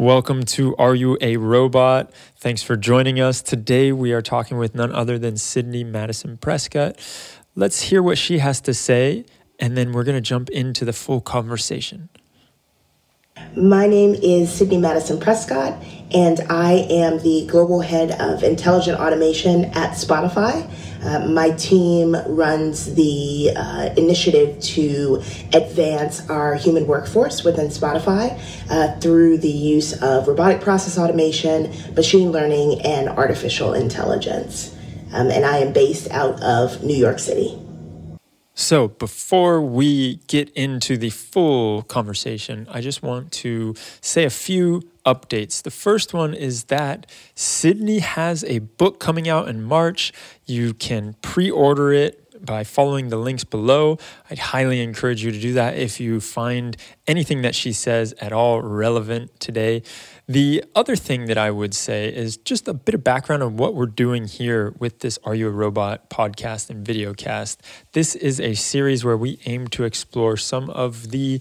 Welcome to Are You a Robot? Thanks for joining us. Today we are talking with none other than Sydney Madison Prescott. Let's hear what she has to say, and then we're going to jump into the full conversation. My name is Sydney Madison Prescott, and I am the global head of intelligent automation at Spotify. Uh, my team runs the uh, initiative to advance our human workforce within Spotify uh, through the use of robotic process automation, machine learning, and artificial intelligence. Um, and I am based out of New York City. So, before we get into the full conversation, I just want to say a few updates. The first one is that Sydney has a book coming out in March. You can pre order it by following the links below. I'd highly encourage you to do that if you find anything that she says at all relevant today. The other thing that I would say is just a bit of background on what we're doing here with this Are You a Robot podcast and video cast. This is a series where we aim to explore some of the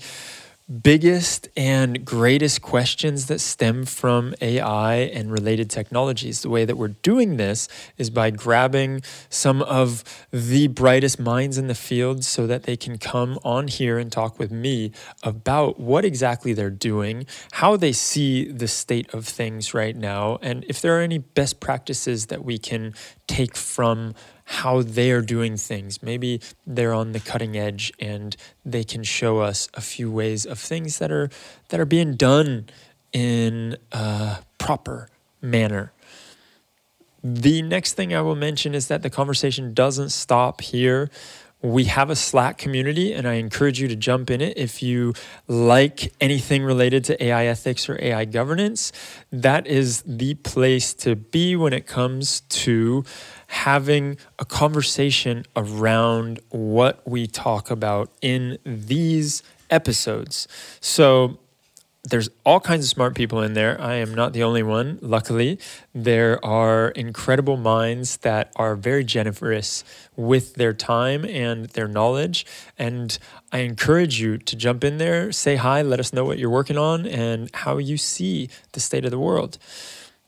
biggest and greatest questions that stem from AI and related technologies. The way that we're doing this is by grabbing some of the brightest minds in the field so that they can come on here and talk with me about what exactly they're doing, how they see the state of things right now, and if there are any best practices that we can take from how they are doing things. Maybe they're on the cutting edge and they can show us a few ways of things that are that are being done in a proper manner. The next thing I will mention is that the conversation doesn't stop here. We have a Slack community, and I encourage you to jump in it if you like anything related to AI ethics or AI governance. That is the place to be when it comes to having a conversation around what we talk about in these episodes. So, there's all kinds of smart people in there. I am not the only one, luckily. There are incredible minds that are very generous with their time and their knowledge. And I encourage you to jump in there, say hi, let us know what you're working on and how you see the state of the world.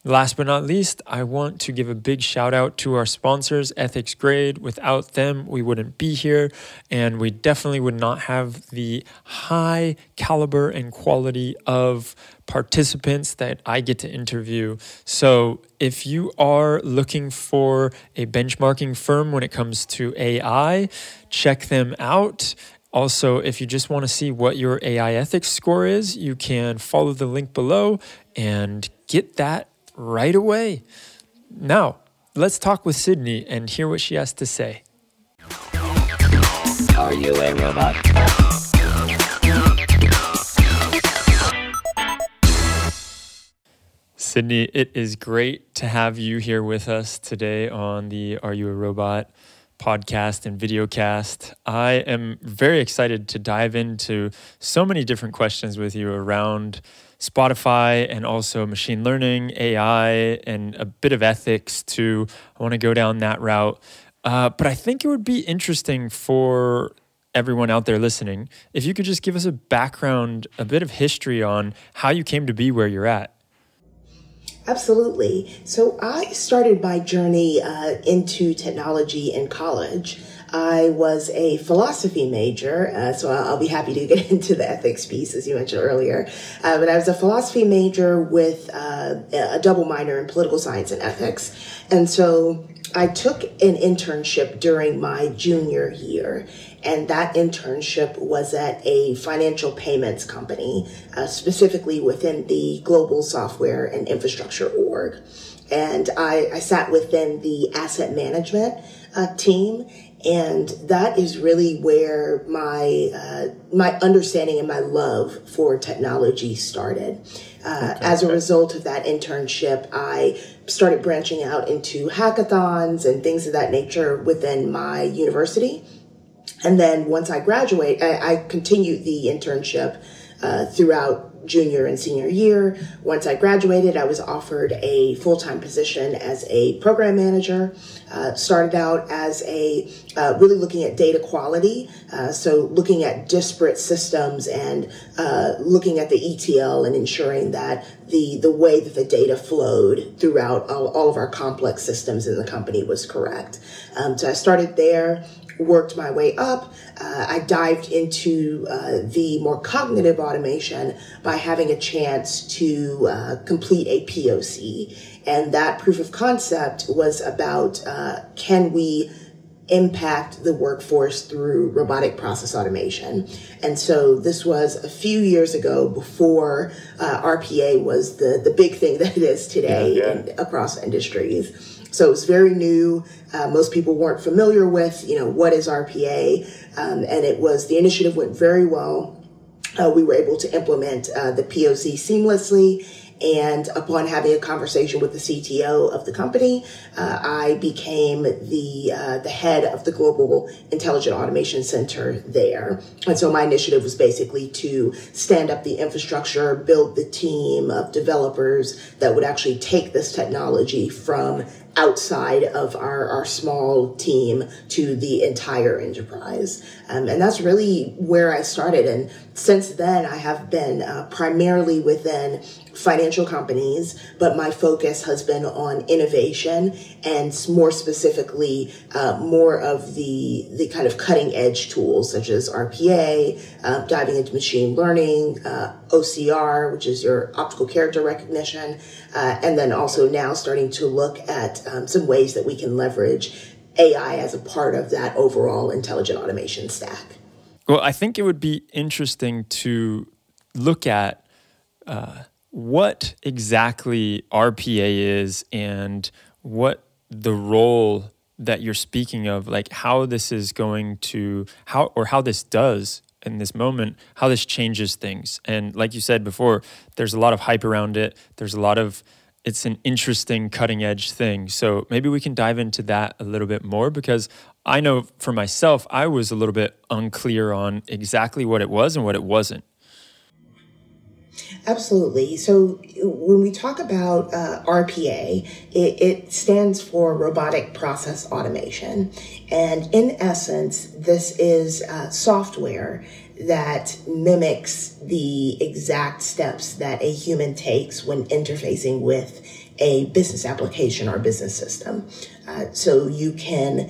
Last but not least, I want to give a big shout out to our sponsors, Ethics Grade. Without them, we wouldn't be here, and we definitely would not have the high caliber and quality of participants that I get to interview. So, if you are looking for a benchmarking firm when it comes to AI, check them out. Also, if you just want to see what your AI ethics score is, you can follow the link below and get that right away. Now, let's talk with Sydney and hear what she has to say. Are you a robot? Sydney, it is great to have you here with us today on the Are You a Robot podcast and video cast. I am very excited to dive into so many different questions with you around Spotify and also machine learning, AI, and a bit of ethics too. I want to go down that route. Uh, but I think it would be interesting for everyone out there listening if you could just give us a background, a bit of history on how you came to be where you're at. Absolutely. So I started my journey uh, into technology in college. I was a philosophy major, uh, so I'll, be happy to get into the ethics piece as you mentioned earlier. Uh, but I was a philosophy major with uh, a double minor in political science and ethics. And so I took an internship during my junior year, and that internship was at a financial payments company, uh, specifically within the global software and infrastructure org. And I, I sat within the asset management uh, team and that is really where my uh, my understanding and my love for technology started. Uh, okay. As a result of that internship, I started branching out into hackathons and things of that nature within my university. And then once I graduate, I, I continued the internship uh, throughout junior and senior year. Once I graduated, I was offered a full time position as a program manager. Uh, started out as a uh, really looking at data quality, uh, so looking at disparate systems and uh, looking at the ETL and ensuring that the the way that the data flowed throughout all, all of our complex systems in the company was correct. Um, so I started there worked my way up. Uh, I dived into uh, the more cognitive automation by having a chance to uh, complete a POC. And that proof of concept was about uh, can we impact the workforce through robotic process automation. And so this was a few years ago before uh, RPA was the, the big thing that it is today yeah, yeah. In, across industries. So it was very new. Uh, most people weren't familiar with, you know, what is RPA. Um, and it was, the initiative went very well. Uh, we were able to implement uh, the POC seamlessly and upon having a conversation with the CTO of the company, uh, I became the uh, the head of the global intelligent automation center there. And so my initiative was basically to stand up the infrastructure, build the team of developers that would actually take this technology from outside of our, our small team to the entire enterprise. Um, and that's really where I started. And since then, I have been uh, primarily within financial companies, but my focus has been on innovation and more specifically, uh, more of the, the kind of cutting edge tools such as RPA, uh, diving into machine learning, uh, OCR, which is your optical character recognition, uh, and then also now starting to look at um, some ways that we can leverage AI as a part of that overall intelligent automation stack. Well, I think it would be interesting to look at uh, what exactly RPA is and what the role that you're speaking of, like how this is going to, how or how this does in this moment, how this changes things. And like you said before, there's a lot of hype around it. There's a lot of it's an interesting cutting edge thing. So maybe we can dive into that a little bit more because I know for myself, I was a little bit unclear on exactly what it was and what it wasn't. Absolutely. So when we talk about uh, RPA, it, it, stands for Robotic Process Automation. And in essence, this is uh, software that mimics the exact steps that a human takes when interfacing with a business application or business system. Uh, so you can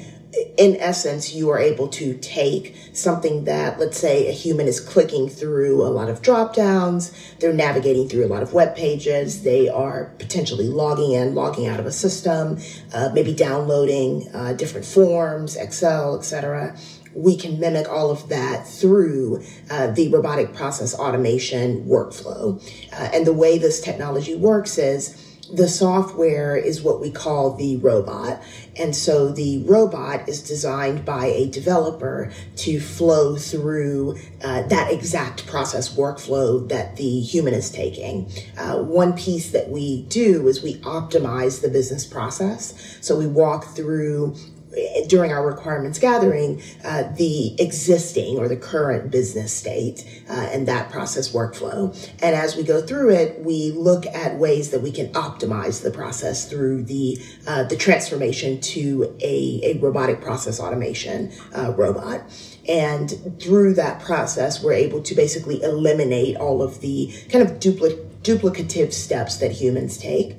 in essence, you are able to take something that, let's say, a human is clicking through a lot of drop downs, they're navigating through a lot of web pages, they are potentially logging in, logging out of a system, uh, maybe downloading uh, different forms, Excel, etc. We can mimic all of that through uh, the robotic process automation workflow. Uh, and the way this technology works is the software is what we call the robot. And so the robot is designed by a developer to flow through uh, that exact process workflow that the human is taking. Uh, one piece that we do is we optimize the business process. So we walk through during our requirements gathering uh, the existing or the current business state uh, and that process workflow. And as we go through it, we look at ways that we can optimize the process through the uh, the transformation to a, a robotic process automation uh, robot. And through that process, we're able to basically eliminate all of the kind of dupli- duplicative steps that humans take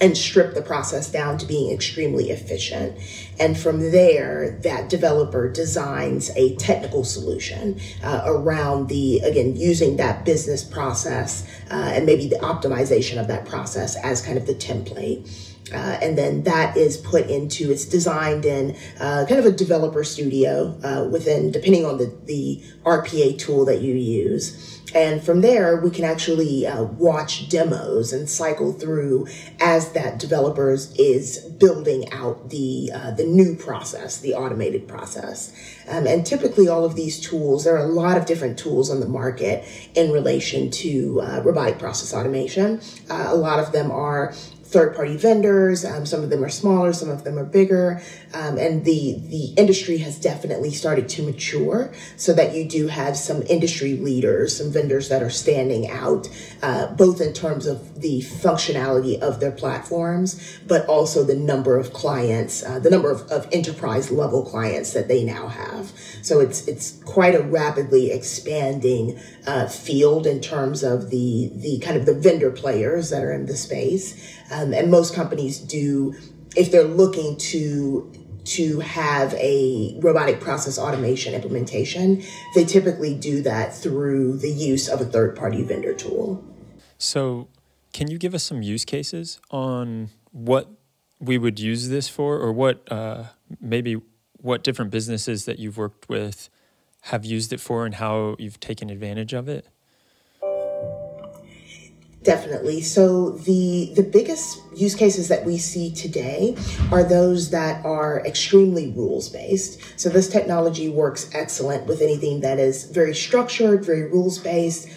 and strip the process down to being extremely efficient. And from there, that developer designs a technical solution uh, around the, again, using that business process uh, and maybe the optimization of that process as kind of the template. Uh, and then that is put into it's designed in uh, kind of a developer studio uh, within depending on the, the rpa tool that you use and from there, we can actually uh, watch demos and cycle through as that developers is building out the uh, the new process, the automated process. Um, and typically, all of these tools, there are a lot of different tools on the market in relation to uh, robotic process automation. A lot of them are third party vendors. Um, some of them are smaller, some of them are bigger. Um, and the, the industry has definitely started to mature so that you do have some industry leaders, some vendors that are standing out, uh, both in terms of the functionality of their platforms, but also the number of clients, uh, the number of, of enterprise level clients that they now have. So it's, it's quite a rapidly expanding uh, field in terms of the, the kind of the vendor players that are in the space. Um, and most companies do, if they're looking to to have a robotic process automation implementation, they typically do that through the use of a third party vendor tool. So, can you give us some use cases on what we would use this for, or what uh, maybe what different businesses that you've worked with have used it for, and how you've taken advantage of it? Definitely. So the the biggest use cases that we see today are those that are extremely rules based. So this technology works excellent with anything that is very structured, very rules based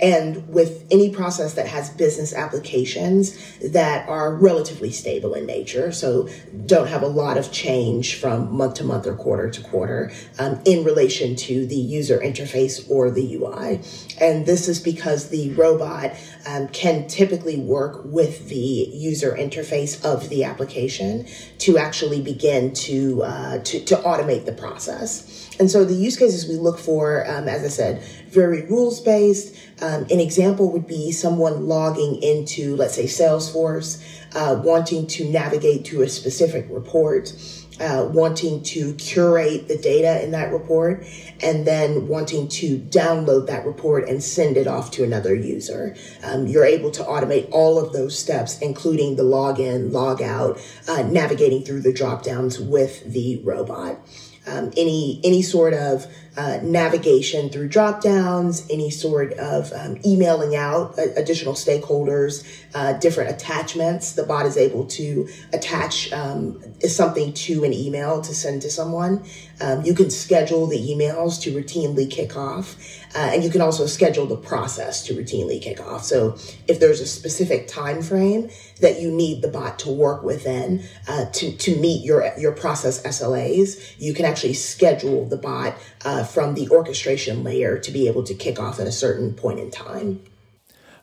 and with any process that has business applications that are relatively stable in nature, so don't have a lot of change from month to month or quarter to quarter um, in relation to the user interface or the UI. And this is because the robot um, can typically work with the user interface of the application to actually begin to, uh, to, to automate the process. And so the use cases we look for, um, as I said, very rules based. Um, an example would be someone logging into, let's say, Salesforce, uh, wanting to navigate to a specific report. Uh, wanting to curate the data in that report and then wanting to download that report and send it off to another user. Um, you're able to automate all of those steps, including the login, log out, uh, navigating through the drop downs with the robot um, any any sort of uh, navigation through drop downs, any sort of um, emailing out additional stakeholders, uh, different attachments. The bot is able to attach um, something to an email to send to someone. Um, you can schedule the emails to routinely kick off, uh, and you can also schedule the process to routinely kick off. So if there's a specific time frame that you need the bot to work within uh, to to meet your your process SLAs, you can actually schedule the bot uh, from the orchestration layer to be able to kick off at a certain point in time.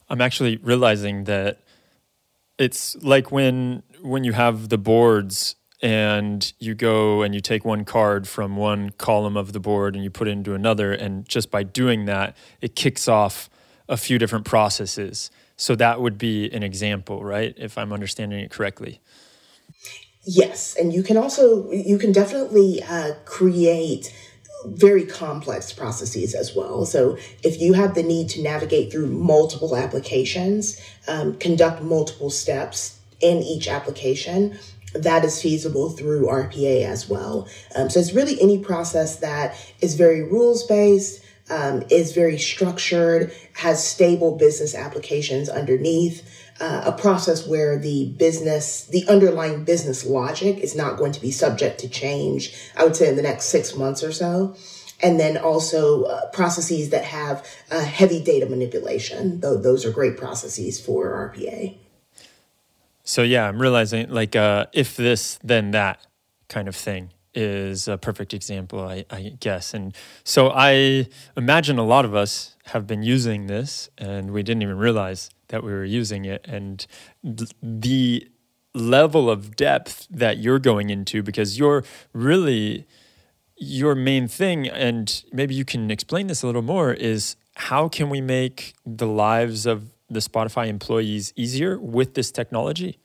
I'm actually realizing that it's like when when you have the boards and you go and you take one card from one column of the board and you put it into another and just by doing that it kicks off a few different processes. So that would be an example right? If i'm understanding it correctly. Yes and you can also you can definitely uh, create very complex processes as well. So if you have the need to navigate through multiple applications, um, conduct multiple steps in each application, that is feasible through RPA as well. Um, so it's really any process that is very rules based, um, is very structured, has stable business applications underneath. Uh, a process where the business, the underlying business logic is not going to be subject to change, I would say in the next six months or so. And then also uh, processes that have uh, heavy data manipulation. Though those are great processes for RPA. So yeah, I'm realizing like uh, if this then that kind of thing is a perfect example, I, I, guess. And so I imagine a lot of us have been using this and we didn't even realize that we were using it and th- the level of depth that you're going into because you're really your main thing and maybe you can explain this a little more is how can we make the lives of the Spotify employees easier with this technology?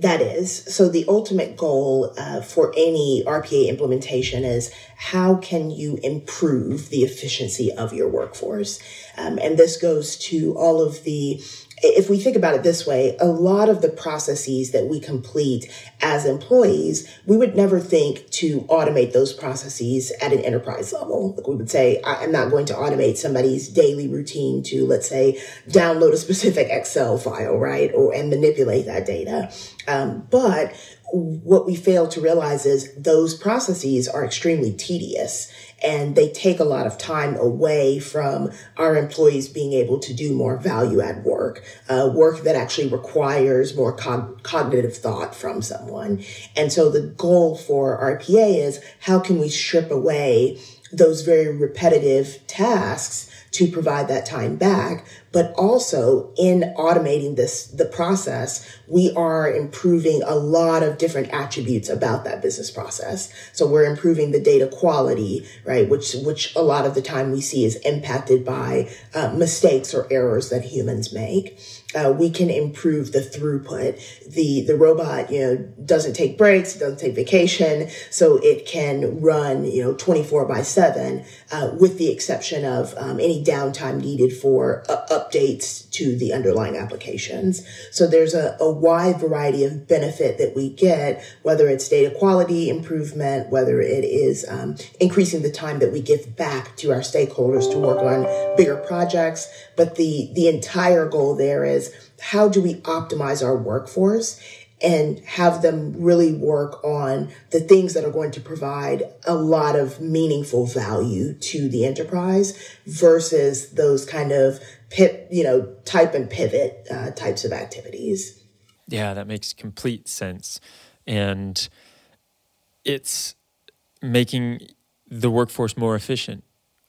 That is. So the ultimate goal uh, for any RPA implementation is how can you improve the efficiency of your workforce? Um, and this goes to all of the if we think about it this way, a lot of the processes that we complete as employees, we would never think to automate those processes at an enterprise level. Like we would say, I'm not going to automate somebody's daily routine to, let's say, download a specific Excel file, right? Or and manipulate that data. Um, but what we fail to realize is those processes are extremely tedious and they take a lot of time away from our employees being able to do more value add work, uh, work that actually requires more cognitive thought from someone. And so the goal for RPA is how can we strip away those very repetitive tasks to provide that time back. But also in automating this, the process, we are improving a lot of different attributes about that business process. So we're improving the data quality, right? Which, which a lot of the time we see is impacted by uh, mistakes or errors that humans make uh, we can improve the throughput. The the robot, you know, doesn't take breaks, doesn't take vacation, so it can run, you know, twenty four by seven, uh, with the exception of um, any downtime needed for uh, updates to the underlying applications. So there's a, a wide variety of benefit that we get, whether it's data quality improvement, whether it is um, increasing the time that we give back to our stakeholders to work on bigger projects. But the the entire goal there is how do we optimize our workforce and have them really work on the things that are going to provide a lot of meaningful value to the enterprise versus those kind of pit, you know, type and pivot uh, types of activities. Yeah, that makes complete sense. And it's making the workforce more efficient.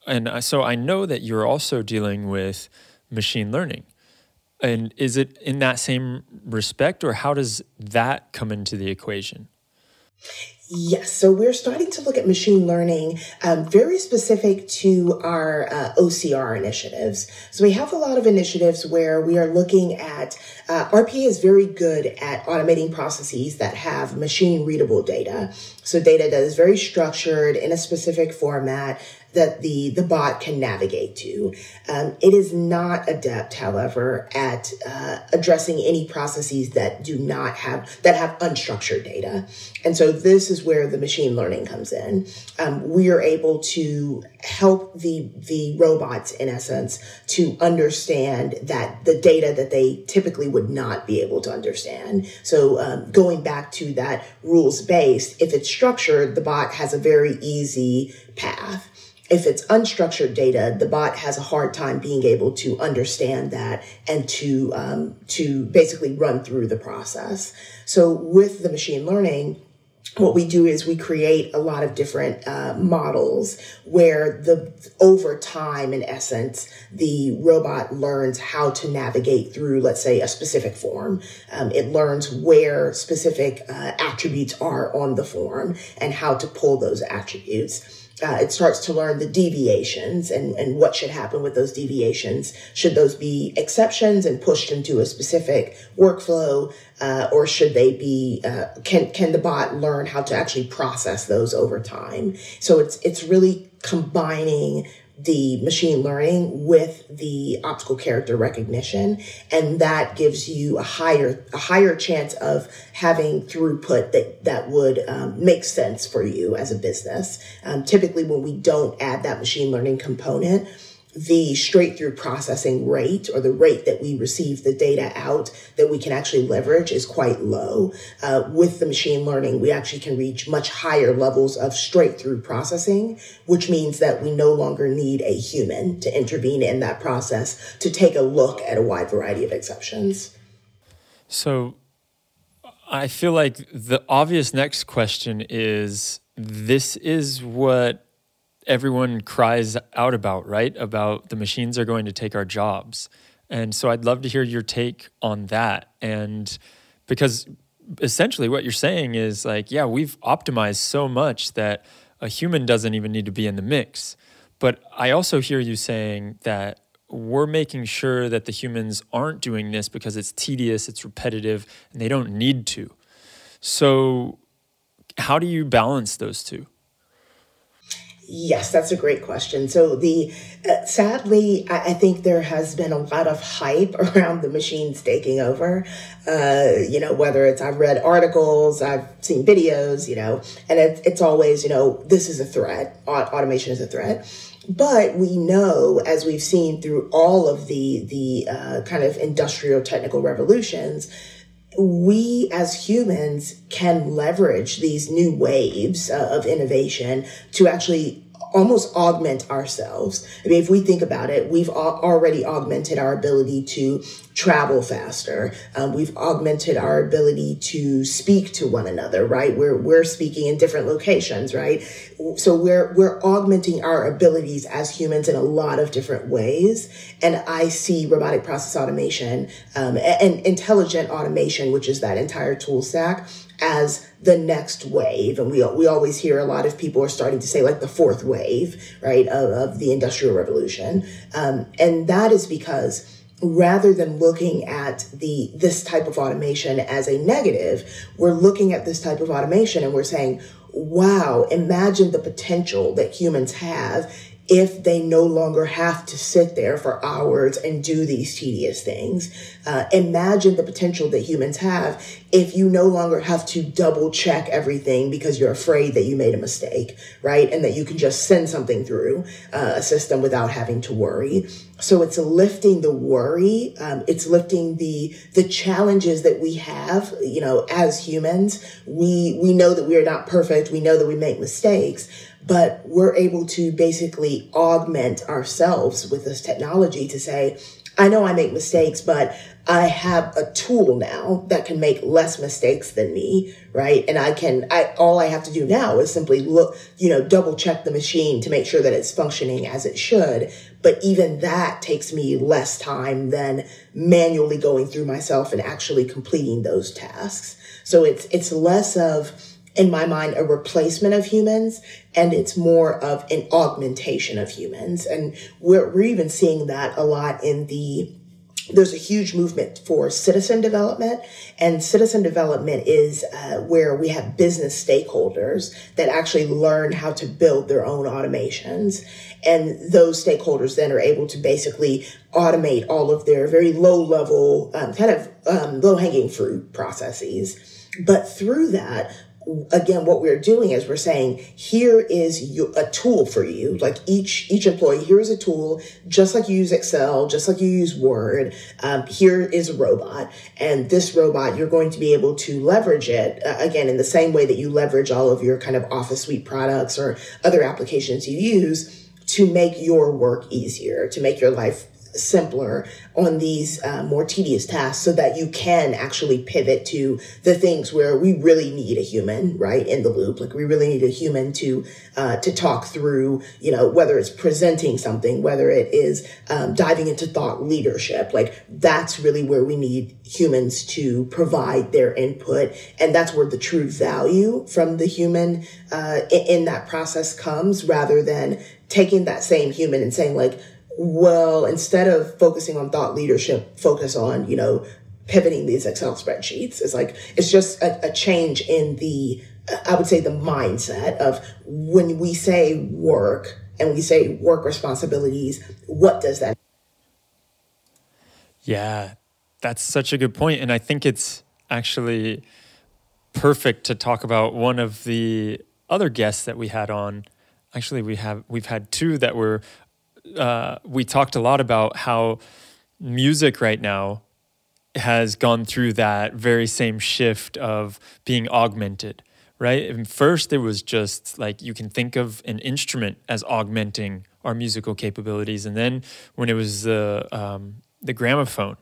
And so I know that you're also dealing with machine learning. And is it in that same respect, or how does that come into the equation? Yes, so we're starting to look at machine learning um, very specific to our uh, OCR initiatives. So we have a lot of initiatives where we are looking at uh, RPA is very good at automating processes that have machine readable data. So data that is very structured in a specific format that the, the bot can navigate to. Um, it is not adept, however, at uh, addressing any processes that do not have, that have unstructured data. And so this is where the machine learning comes in. Um, we are able to help the, the robots, in essence, to understand that the data that they typically would not be able to understand. So um, going back to that rules based, if it's structured, the bot has a very easy path if it's unstructured data, the bot has a hard time being able to understand that and to um, to basically run through the process. So with the machine learning, what we do is we create a lot of different uh, models where the over time in essence the robot learns how to navigate through let's say a specific form um, it learns where specific uh, attributes are on the form and how to pull those attributes uh, it starts to learn the deviations and, and what should happen with those deviations. Should those be exceptions and pushed into a specific workflow, uh, or should they be? Uh, can can the bot learn how to actually process those over time? So it's it's really combining the machine learning with the optical character recognition and that gives you a higher a higher chance of having throughput that that would um, make sense for you as a business. Um, typically when we don't add that machine learning component the straight through processing rate or the rate that we receive the data out that we can actually leverage is quite low. Uh, with the machine learning, we actually can reach much higher levels of straight through processing, which means that we no longer need a human to intervene in that process to take a look at a wide variety of exceptions. So I feel like the obvious next question is this is what everyone cries out about, right? About the machines are going to take our jobs. And so I'd love to hear your take on that. And because essentially what you're saying is like, yeah, we've optimized so much that a human doesn't even need to be in the mix. But I also hear you saying that we're making sure that the humans aren't doing this because it's tedious, it's repetitive, and they don't need to. So, how do you balance those two? Yes, that's a great question. So the uh, sadly, I, I, think there has been a lot of hype around the machines taking over. Uh, you know, whether it's I've read articles, I've seen videos, you know, and it, it's always you know this is a threat. Automation is a threat. But we know, as we've seen through all of the the uh, kind of industrial technical revolutions, we as humans can leverage these new waves uh, of innovation to actually almost augment ourselves. I mean, if we think about it, we've already augmented our ability to travel faster. Um, we've augmented our ability to speak to one another, right? We're, we're speaking in different locations, right? So we're, we're augmenting our abilities as humans in a lot of different ways. And I see robotic process automation, um, and intelligent automation, which is that entire tool stack as the next wave. And we, we always hear a lot of people are starting to say like the fourth wave, right, of, of the industrial revolution. Um, and that is because rather than looking at the this type of automation as a negative, we're looking at this type of automation and we're saying, wow, imagine the potential that humans have if they no longer have to sit there for hours and do these tedious things. Uh, imagine the potential that humans have if you no longer have to double check everything because you're afraid that you made a mistake, right? And that you can just send something through uh, a system without having to worry. So it's lifting the worry. Um, it's lifting the the challenges that we have. You know, as humans, we we know that we are not perfect. We know that we make mistakes but we're able to basically augment ourselves with this technology to say, I know I make mistakes, but I have a tool now that can make less mistakes than me, right? And I can, I, all I have to do now is simply look, you know, double check the machine to make sure that it's functioning as it should. But even that takes me less time than manually going through myself and actually completing those tasks. So it's, it's less of, in my mind, a replacement of humans and it's more of an augmentation of humans. And we're, we're even seeing that a lot in the there's a huge movement for citizen development and citizen development is uh, where we have business stakeholders that actually learn how to build their own automations and those stakeholders then are able to basically automate all of their very low level um, kind of um, low hanging fruit processes but through that again what we're doing is we're saying here is a tool for you. Like each each employee here is a tool just like you use excel just like you use word um, here is a robot. And this robot you're going to be able to leverage it uh, again in the same way that you leverage all of your kind of office suite products or other applications you use to make your work easier to make your life simpler on these uh, more tedious tasks so that you can actually pivot to the things where we really need a human right in the loop. Like we really need a human to uh, to talk through you know whether it's presenting something whether it is um, diving into thought leadership. Like that's really where we need humans to provide their input and that's where the true value from the human uh, in, in that process comes rather than taking that same human and saying like well, instead of focusing on thought leadership, focus on, you know, pivoting these Excel spreadsheets. It's like, it's just a, a change in the, I would say, the mindset of when we say work and we say work responsibilities, what does that? Yeah, that's such a good point. And I think it's actually perfect to talk about one of the other guests that we had on. Actually, we have we've had two that were uh, we talked a lot about how music right now has gone through that very same shift of being augmented, right? And first, it was just like you can think of an instrument as augmenting our musical capabilities, and then when it was the um, the gramophone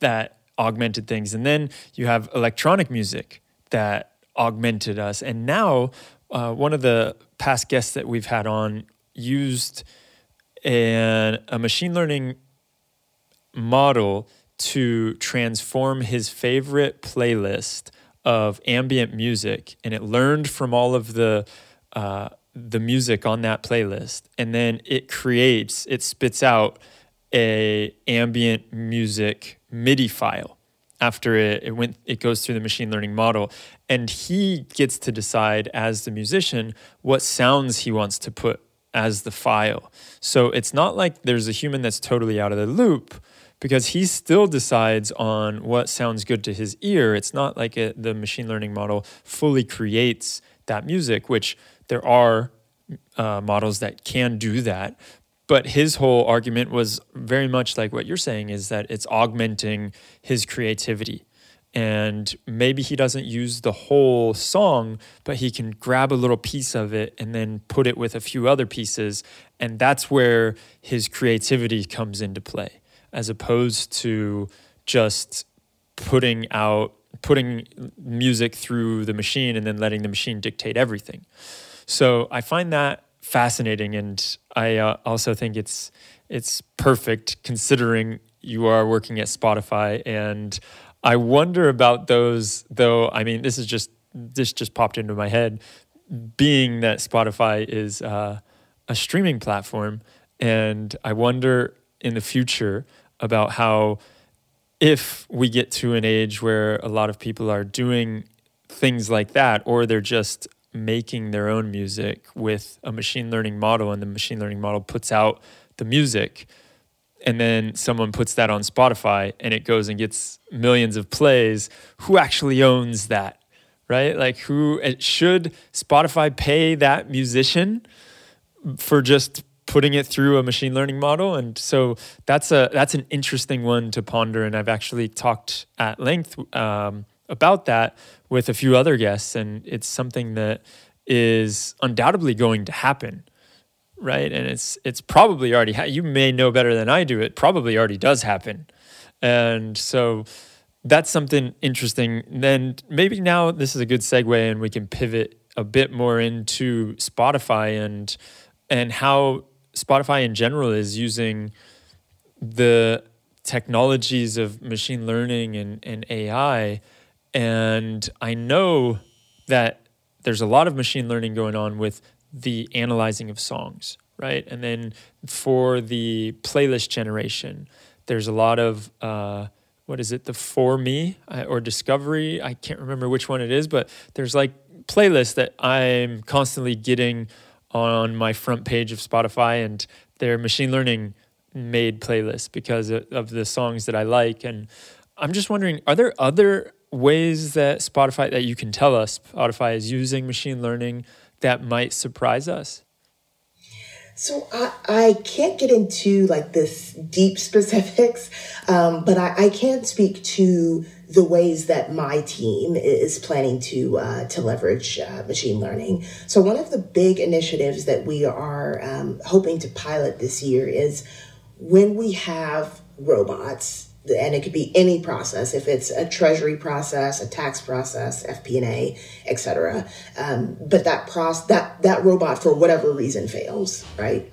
that augmented things, and then you have electronic music that augmented us, and now uh, one of the past guests that we've had on used and a machine learning model to transform his favorite playlist of ambient music, and it learned from all of the uh, the music on that playlist, and then it creates, it spits out a ambient music MIDI file after it, it went it goes through the machine learning model and he gets to decide as the musician what sounds he wants to put as the file. So it's not like there's a human that's totally out of the loop because he still decides on what sounds good to his ear. It's not like a, the machine learning model fully creates that music, which there are uh, models that can do that. But his whole argument was very much like what you're saying is that it's augmenting his creativity. And maybe he doesn't use the whole song, but he can grab a little piece of it and then put it with a few other pieces. And that's where his creativity comes into play, as opposed to just putting out, putting music through the machine and then letting the machine dictate everything. So I find that fascinating. And I uh, also think it's, it's perfect considering you are working at Spotify and I wonder about those, though. I mean, this is just this just popped into my head, being that Spotify is uh, a streaming platform, and I wonder in the future about how if we get to an age where a lot of people are doing things like that, or they're just making their own music with a machine learning model, and the machine learning model puts out the music and then someone puts that on Spotify and it goes and gets millions of plays, who actually owns that? Right? Like who should Spotify pay that musician for just putting it through a machine learning model and so that's a that's an interesting one to ponder and I've actually talked at length um, about that with a few other guests and it's something that is undoubtedly going to happen right? And it's it's probably already ha- you may know better than I do. It probably already does happen, and so that's something interesting. Then maybe now this is a good segue, and we can pivot a bit more into Spotify and and how Spotify in general is using the technologies of machine learning and, and AI. And I know that there's a lot of machine learning going on with the analyzing of songs, right? And then for the playlist generation, there's a lot of uh, what is it, the for me uh, or discovery? I can't remember which one it is, but there's like playlists that I'm constantly getting on my front page of Spotify, and they're machine learning made playlists because of the songs that I like. And I'm just wondering, are there other ways that Spotify that you can tell us Spotify is using machine learning that might surprise us? So I, I can't get into like this deep specifics, um, but I, I can speak to the ways that my team is planning to uh, to leverage uh, machine learning. So one of the big initiatives that we are um, hoping to pilot this year is when we have robots and it could be any process if it's a treasury process a tax process fp&a etc um, but that process that that robot for whatever reason fails right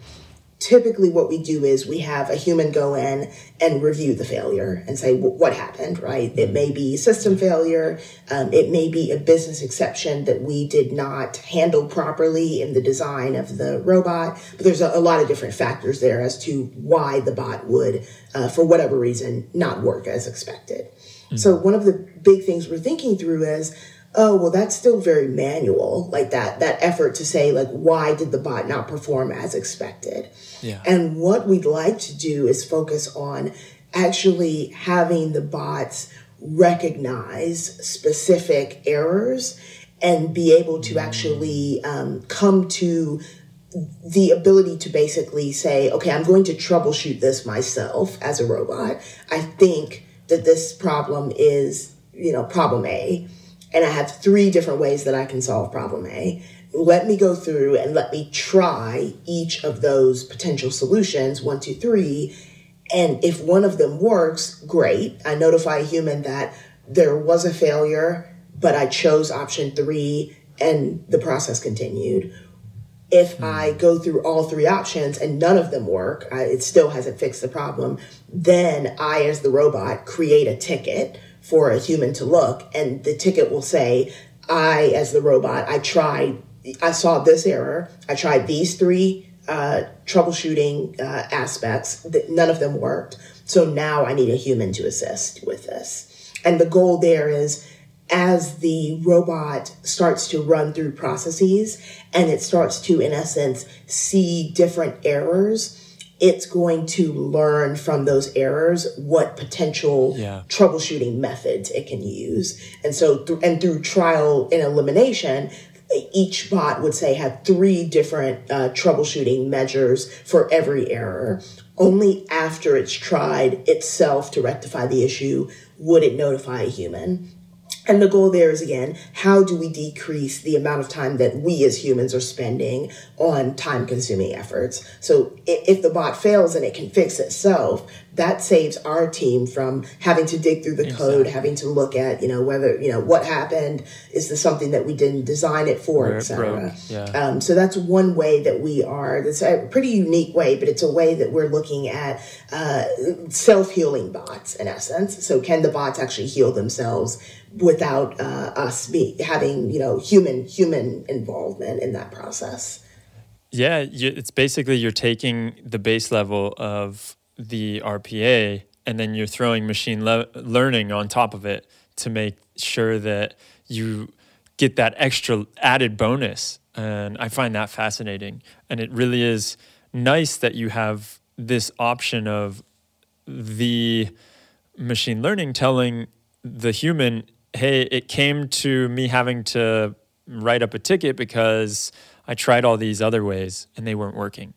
typically what we do is we have a human go in and review the failure and say what happened right? It may be system failure um, it may be a business exception that we did not handle properly in the design of the robot but there's a, a lot of different factors there as to why the bot would uh, for whatever reason not work as expected. Mm-hmm. so one of the big things we're thinking through is oh well that's still very manual like that that effort to say like why did the bot not perform as expected and what we'd like to do is focus on actually having the bots recognize specific errors and be able to actually um, come to the ability to basically say okay i'm going to troubleshoot this myself as a robot i think that this problem is you know problem a and I have three different ways that I can solve problem A. Let me go through and let me try each of those potential solutions, one, two, three. And if one of them works, great. I notify a human that there was a failure, but I chose option three and the process continued. If mm. I go through all three options and none of them work, I, it still hasn't fixed the problem, then I, as the robot, create a ticket for a human to look and the ticket will say i as the robot i tried i saw this error i tried these three uh, troubleshooting uh, aspects that none of them worked so now i need a human to assist with this and the goal there is as the robot starts to run through processes and it starts to in essence see different errors it's going to learn from those errors what potential yeah. troubleshooting methods it can use. And so, th- and through trial and elimination, each bot would say had three different uh, troubleshooting measures for every error. Only after it's tried itself to rectify the issue would it notify a human. And the goal there is again, how do we decrease the amount of time that we as humans are spending on time consuming efforts? So if the bot fails and it can fix itself, that saves our team from having to dig through the exactly. code, having to look at, you know, whether, you know, what happened, is this something that we didn't design it for, etc. Yeah. Um, so that's one way that we are, it's a pretty unique way, but it's a way that we're looking at uh, self-healing bots in essence. So can the bots actually heal themselves without uh, us be having, you know, human, human involvement in that process? Yeah, it's basically you're taking the base level of the RPA and then you're throwing machine le- learning on top of it to make sure that you get that extra added bonus. And I find that fascinating. And it really is nice that you have this option of the machine learning telling the human, hey, it came to me having to write up a ticket because I tried all these other ways and they weren't working.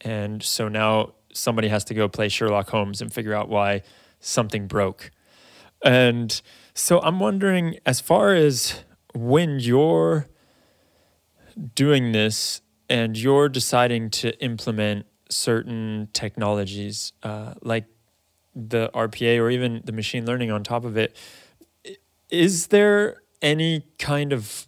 And so now somebody has to go play Sherlock Holmes and figure out why something broke. And so I'm wondering, as far as when you're doing this and you're deciding to implement certain technologies uh, like the RPA or even the machine learning on top of it, is there any kind of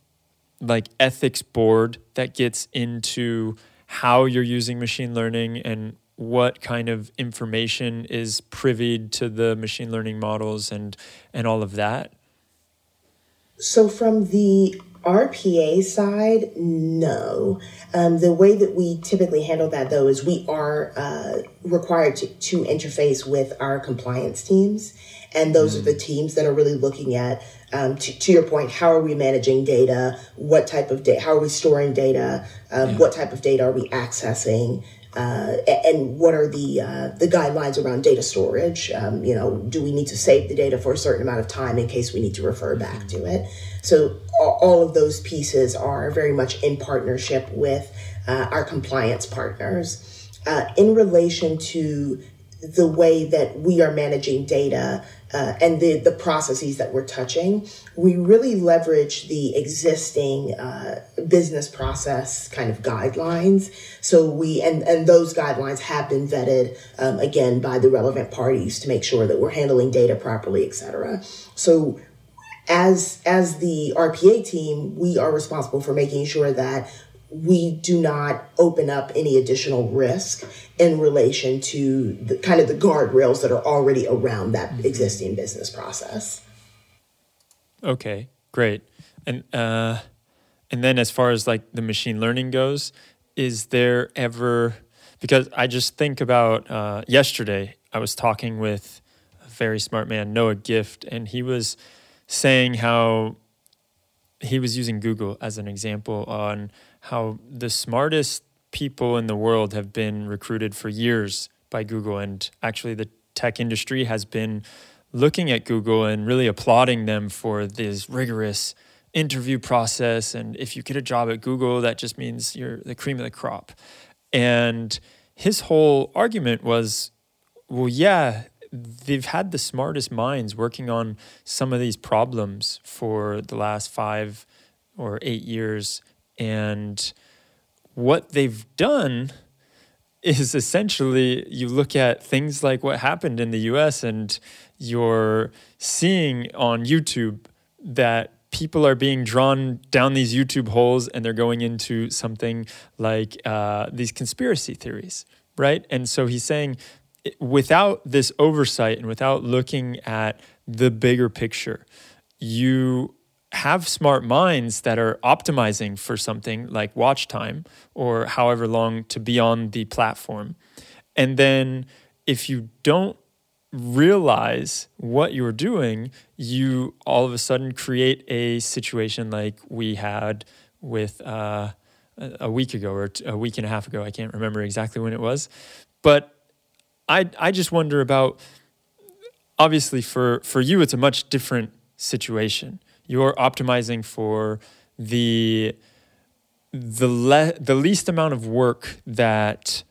like ethics board that gets into how you're using machine learning and what kind of information is privied to the machine learning models and and all of that? So from the RPA side, no. Um, the way that we typically handle that, though, is we are uh, required to, to interface with our compliance teams. And those mm. are the teams that are really looking at, um, to, to, your point, how are we managing data? What type of data? How are we storing data? Um, yeah. What type of data are we accessing? Uh, and what are the uh, the guidelines around data storage? Um, you know, do we need to save the data for a certain amount of time in case we need to refer back to it? So all of those pieces are very much in partnership with uh, our compliance partners. Uh, in relation to the way that we are managing data uh, and the, the processes that we're touching, we really leverage the existing uh, business process kind of guidelines. So we, and, and those guidelines have been vetted um, again by the relevant parties to make sure that we're handling data properly, et cetera. So as as the RPA team, we are responsible for making sure that we do not open up any additional risk in relation to the kind of the guardrails that are already around that mm-hmm. existing business process. Okay, great. And uh, and then as far as like the machine learning goes, is there ever because I just think about uh, yesterday I was talking with a very smart man Noah Gift and he was saying how he was using Google as an example on how the smartest people in the world have been recruited for years by Google. And actually, the tech industry has been looking at Google and really applauding them for this rigorous interview process. And if you get a job at Google, that just means you're the cream of the crop. And his whole argument was well, yeah, they've had the smartest minds working on some of these problems for the last five or eight years. And what they've done is essentially you look at things like what happened in the US and you're seeing on YouTube that people are being drawn down these YouTube holes and they're going into something like uh, these conspiracy theories, right? And so he's saying without this oversight and without looking at the bigger picture, you have smart minds that are optimizing for something like watch time or however long to be on the platform. And then if you don't realize what you're doing, you all of a sudden create a situation like we had with uh, a week ago or a week and a half ago. I can't remember exactly when it was. But I I just wonder about obviously for for you it's a much different situation. You're optimizing for the the le- the least amount of work that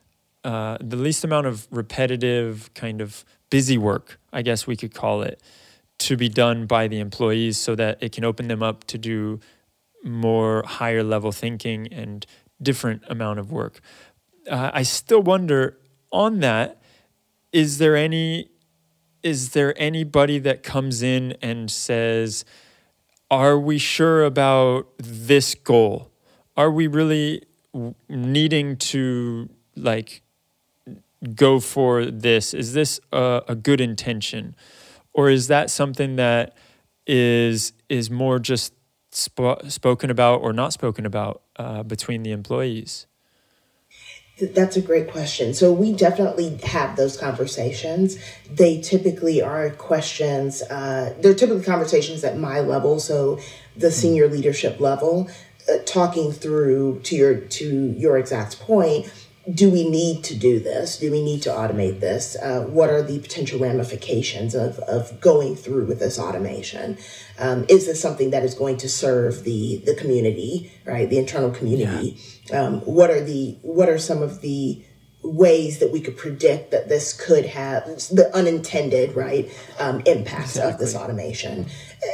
uh, the least amount of repetitive kind of busy work, I guess we could call it, to be done by the employees so that it can open them up to do more higher level thinking and different amount of work. Uh, I still wonder on that is there any is there anybody that comes in and says are we sure about this goal? Are we really needing to like go for this? Is this a, a good intention? Or is that something that is is more just sp- spoken about or not spoken about uh, between the employees that's a great question. So we definitely have those conversations. They typically are questions. Uh, they're typically conversations at my level, so the senior leadership level, uh, talking through to your to your exact point do we need to do this? Do we need to automate this? Uh, what are the potential ramifications of, of going through with this automation? Um, is this something that is going to serve the the community, right? The internal community. Yeah. Um, what are the what are some of the ways that we could predict that this could have the unintended right um, impacts exactly. of this automation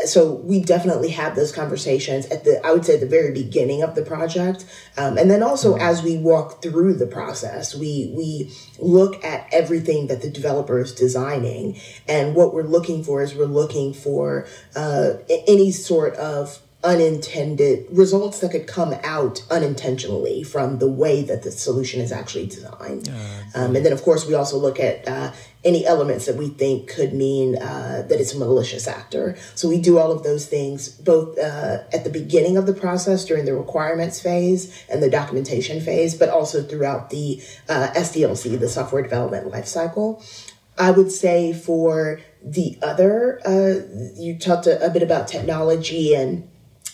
so we definitely have those conversations at the i would say the very beginning of the project um, and then also mm-hmm. as we walk through the process we we look at everything that the developer is designing and what we're looking for is we're looking for uh, any sort of unintended results that could come out unintentionally from the way that the solution is actually designed. Uh, um, and then, of course, we also look at uh, any elements that we think could mean uh, that it's a malicious actor. So we do all of those things both uh, at the beginning of the process during the requirements phase and the documentation phase, but also throughout the uh, SDLC, the software development lifecycle. I would say for the other, uh, you talked a, a bit about technology and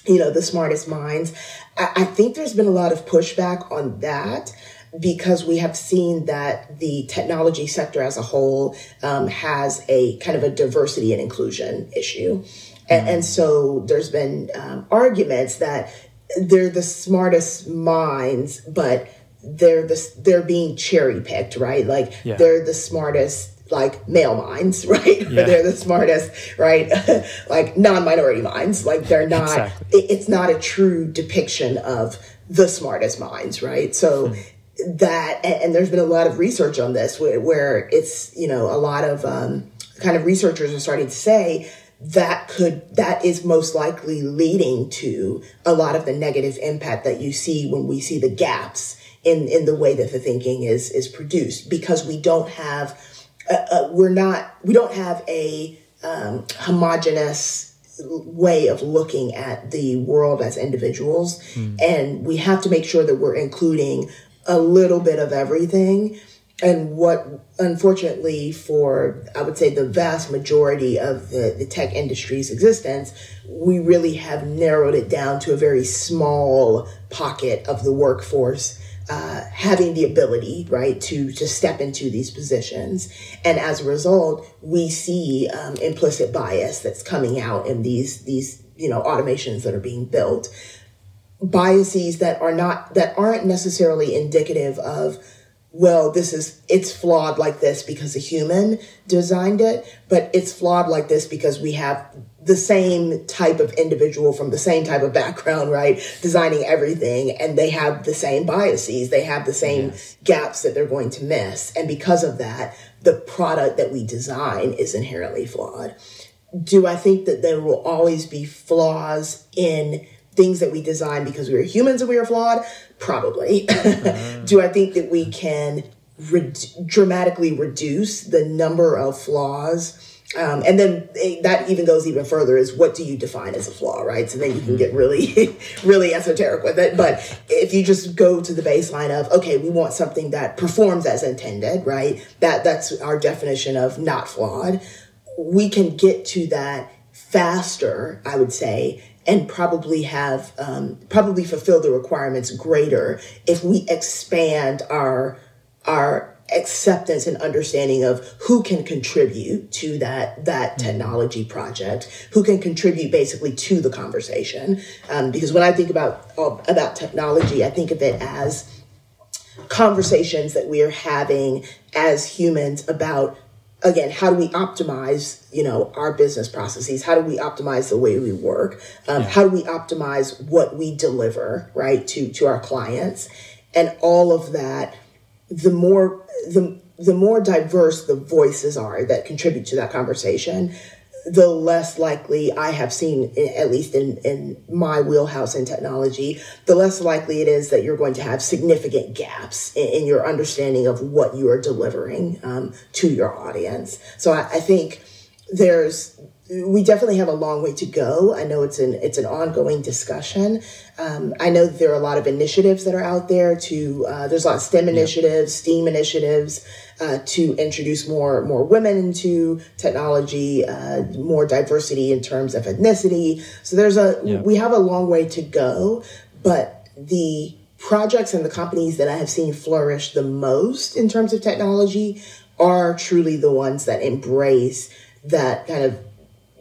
you know, the smartest minds. I, I think there's been a lot of pushback on that because we have seen that the technology sector as a whole um, has a kind of a diversity and inclusion issue. And, and so there's been um, arguments that they're the smartest minds, but they're the, they're being cherry picked, right? Like yeah. they're the smartest like male minds, right? Yeah. they're the smartest, right? like non-minority minds. Like they're not. Exactly. It, it's not a true depiction of the smartest minds, right? So. Hmm. That and, and, there's been a lot of research on this where, where it's you know a lot of um, kind of researchers are starting to say that could that is most likely leading to a lot of the negative impact that you see when we see the gaps in in the way that the thinking is is produced because we don't have uh, uh, we're not we don't have a um, homogenous way of looking at the world as individuals. Mm. and we have to make sure that we're including a little bit of everything. And what unfortunately for i would say the vast majority of the, the tech industry's existence we really have narrowed it down to a very small pocket of the workforce uh, having the ability, right, to to step into these positions, and as a result, we see um, implicit bias that's coming out in these these you know automations that are being built, biases that are not that aren't necessarily indicative of well, this is, it's flawed like this because a human designed it, but it's flawed like this because we have the same type of individual from the same type of background, right? Designing everything and they have the same biases. They have the same yes. gaps that they're going to miss. And because of that, the product that we design is inherently flawed. Do I think that there will always be flaws in things that we design because we are humans and we are flawed? Probably. Do I think that we can re- dramatically reduce the number of flaws? Um, and then that even goes even further is what do you define as a flaw, right? So then you can get really, really esoteric with it. But if you just go to the baseline of, okay, we want something that performs as intended, right? That that's our definition of not flawed. We can get to that faster, I would say, and probably have um, probably fulfill the requirements greater if we expand our our acceptance and understanding of who can contribute to that that mm-hmm. technology project who can contribute basically to the conversation um, because when i think about about technology i think of it as conversations that we are having as humans about again how do we optimize you know our business processes how do we optimize the way we work um, yeah. how do we optimize what we deliver right to to our clients and all of that the more the the more diverse the voices are that contribute to that conversation the less likely I have seen, at least in, in my wheelhouse in technology, the less likely it is that you're going to have significant gaps in, in your understanding of what you are delivering um, to your audience. So I, I think there's we definitely have a long way to go. I know it's an it's an ongoing discussion. Um, I know there are a lot of initiatives that are out there. To uh, there's a lot of STEM initiatives, yeah. STEAM initiatives uh, to introduce more more women into technology, uh, more diversity in terms of ethnicity. So there's a yeah. we have a long way to go, but the projects and the companies that I have seen flourish the most in terms of technology are truly the ones that embrace that kind of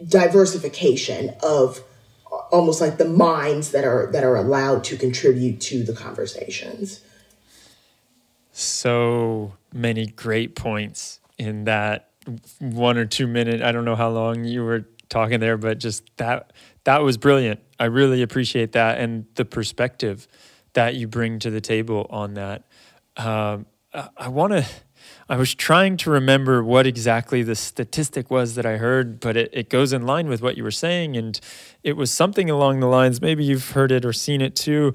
diversification of almost like the minds that are that are allowed to contribute to the conversations. So many great points in that one or two minute i don't know how long you were talking there but just that that was brilliant. I really appreciate that and the perspective that you bring to the table on that. Um, i, I want to I was trying to remember what exactly the statistic was that I heard, but it, it goes in line with what you were saying. And it was something along the lines, maybe you've heard it or seen it too,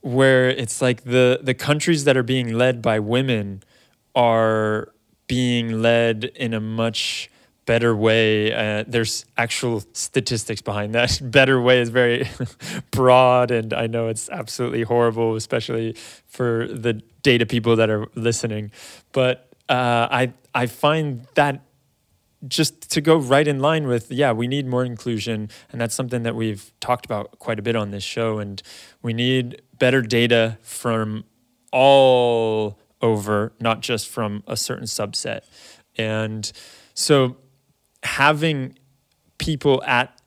where it's like the, the countries that are being led by women are being led in a much better way. Uh, there's actual statistics behind that. better way is very broad, and I know it's absolutely horrible, especially for the data people that are listening. But uh, I I find that just to go right in line with yeah we need more inclusion and that's something that we've talked about quite a bit on this show and we need better data from all over not just from a certain subset. And so having people at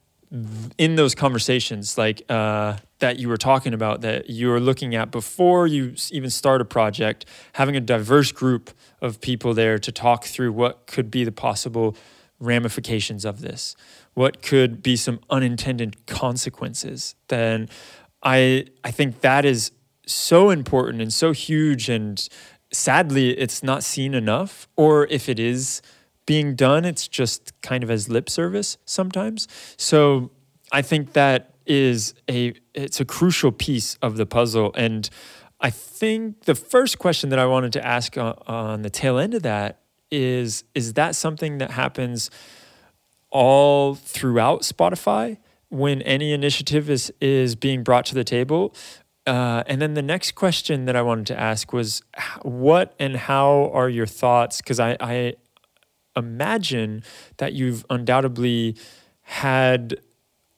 in those conversations like uh, that you were talking about that you were looking at before you even start a project having a diverse group of people there to talk through what could be the possible ramifications of this. What could be some unintended consequences? Then i i think that is so important and so huge and sadly it's not seen enough or if it is being done it's just kind of as lip service sometimes so i think that is a it's a crucial piece of the puzzle and I think the first question that I wanted to ask on, the tail end of that is is that something that happens all throughout Spotify when any initiative is is being brought to the table? Uh, and then the next question that I wanted to ask was, what and how are your thoughts? Because I, I imagine that you've undoubtedly had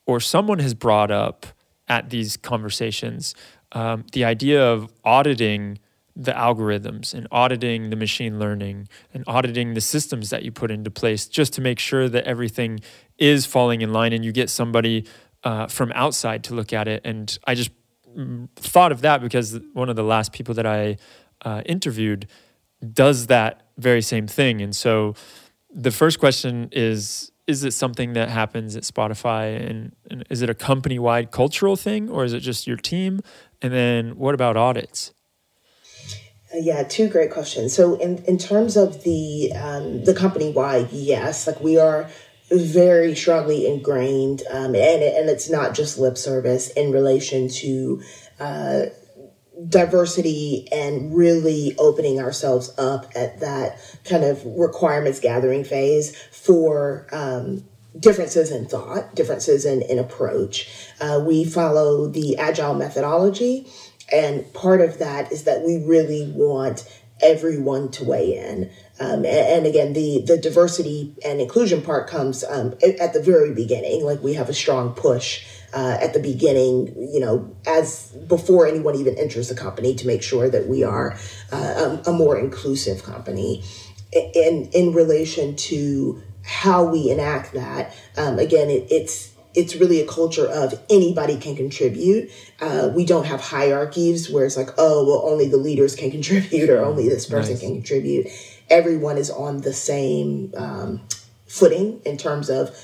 or someone has brought up at these conversations um, the idea of auditing the algorithms and auditing the machine learning and auditing the systems that you put into place just to make sure that everything is falling in line and you get somebody uh, from outside to look at it. And I just mm, thought of that because one of the last people that I uh, interviewed does that very same thing. And so the first question is is it something that happens at Spotify and, and is it a company wide cultural thing or is it just your team? And then what about audits? Uh, yeah, two great questions. So in, in terms of the um, the company wide, yes, like we are very strongly ingrained, um, and and it's not just lip service in relation to uh, diversity and really opening ourselves up at that kind of requirements gathering phase for um, differences in thought, differences in, in approach. Uh, we follow the agile methodology, and part of that is that we really want everyone to weigh in. Um, and, and, again, the the diversity and inclusion part comes um, at the very beginning. Like we have a strong push uh, at the beginning, you know, as before anyone even enters the company to make sure that we are uh, a, a more inclusive company. In, in relation to how we enact that, um, again, it, it's it's really a culture of anybody can contribute. Uh, we don't have hierarchies where it's like, oh, well, only the leaders can contribute or only this person nice. can contribute. Everyone is on the same um, footing in terms of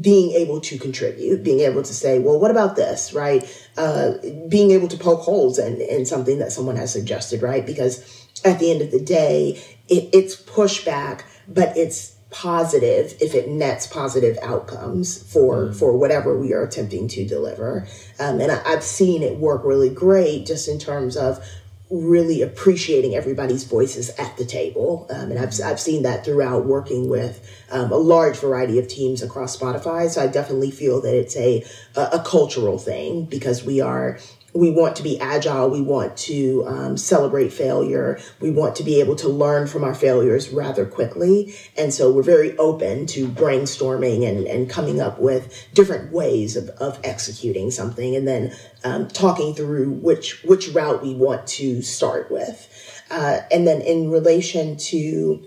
being able to contribute, being able to say, well, what about this, right? Uh, being able to poke holes in, in something that someone has suggested, right? Because at the end of the day, it, it's pushback, but it's positive if it nets positive outcomes for mm. for whatever we are attempting to deliver um, and I, i've seen it work really great just in terms of really appreciating everybody's voices at the table. Um, and I've, I've seen that throughout working with um, a large variety of teams across Spotify. So I definitely feel that it's a, a, a cultural thing because we are we want to be agile. We want to um, celebrate failure. We want to be able to learn from our failures rather quickly. And so we're very open to brainstorming and, and coming up with different ways of, of executing something and then um, talking through which, which route we want to start with. Uh, and then in relation to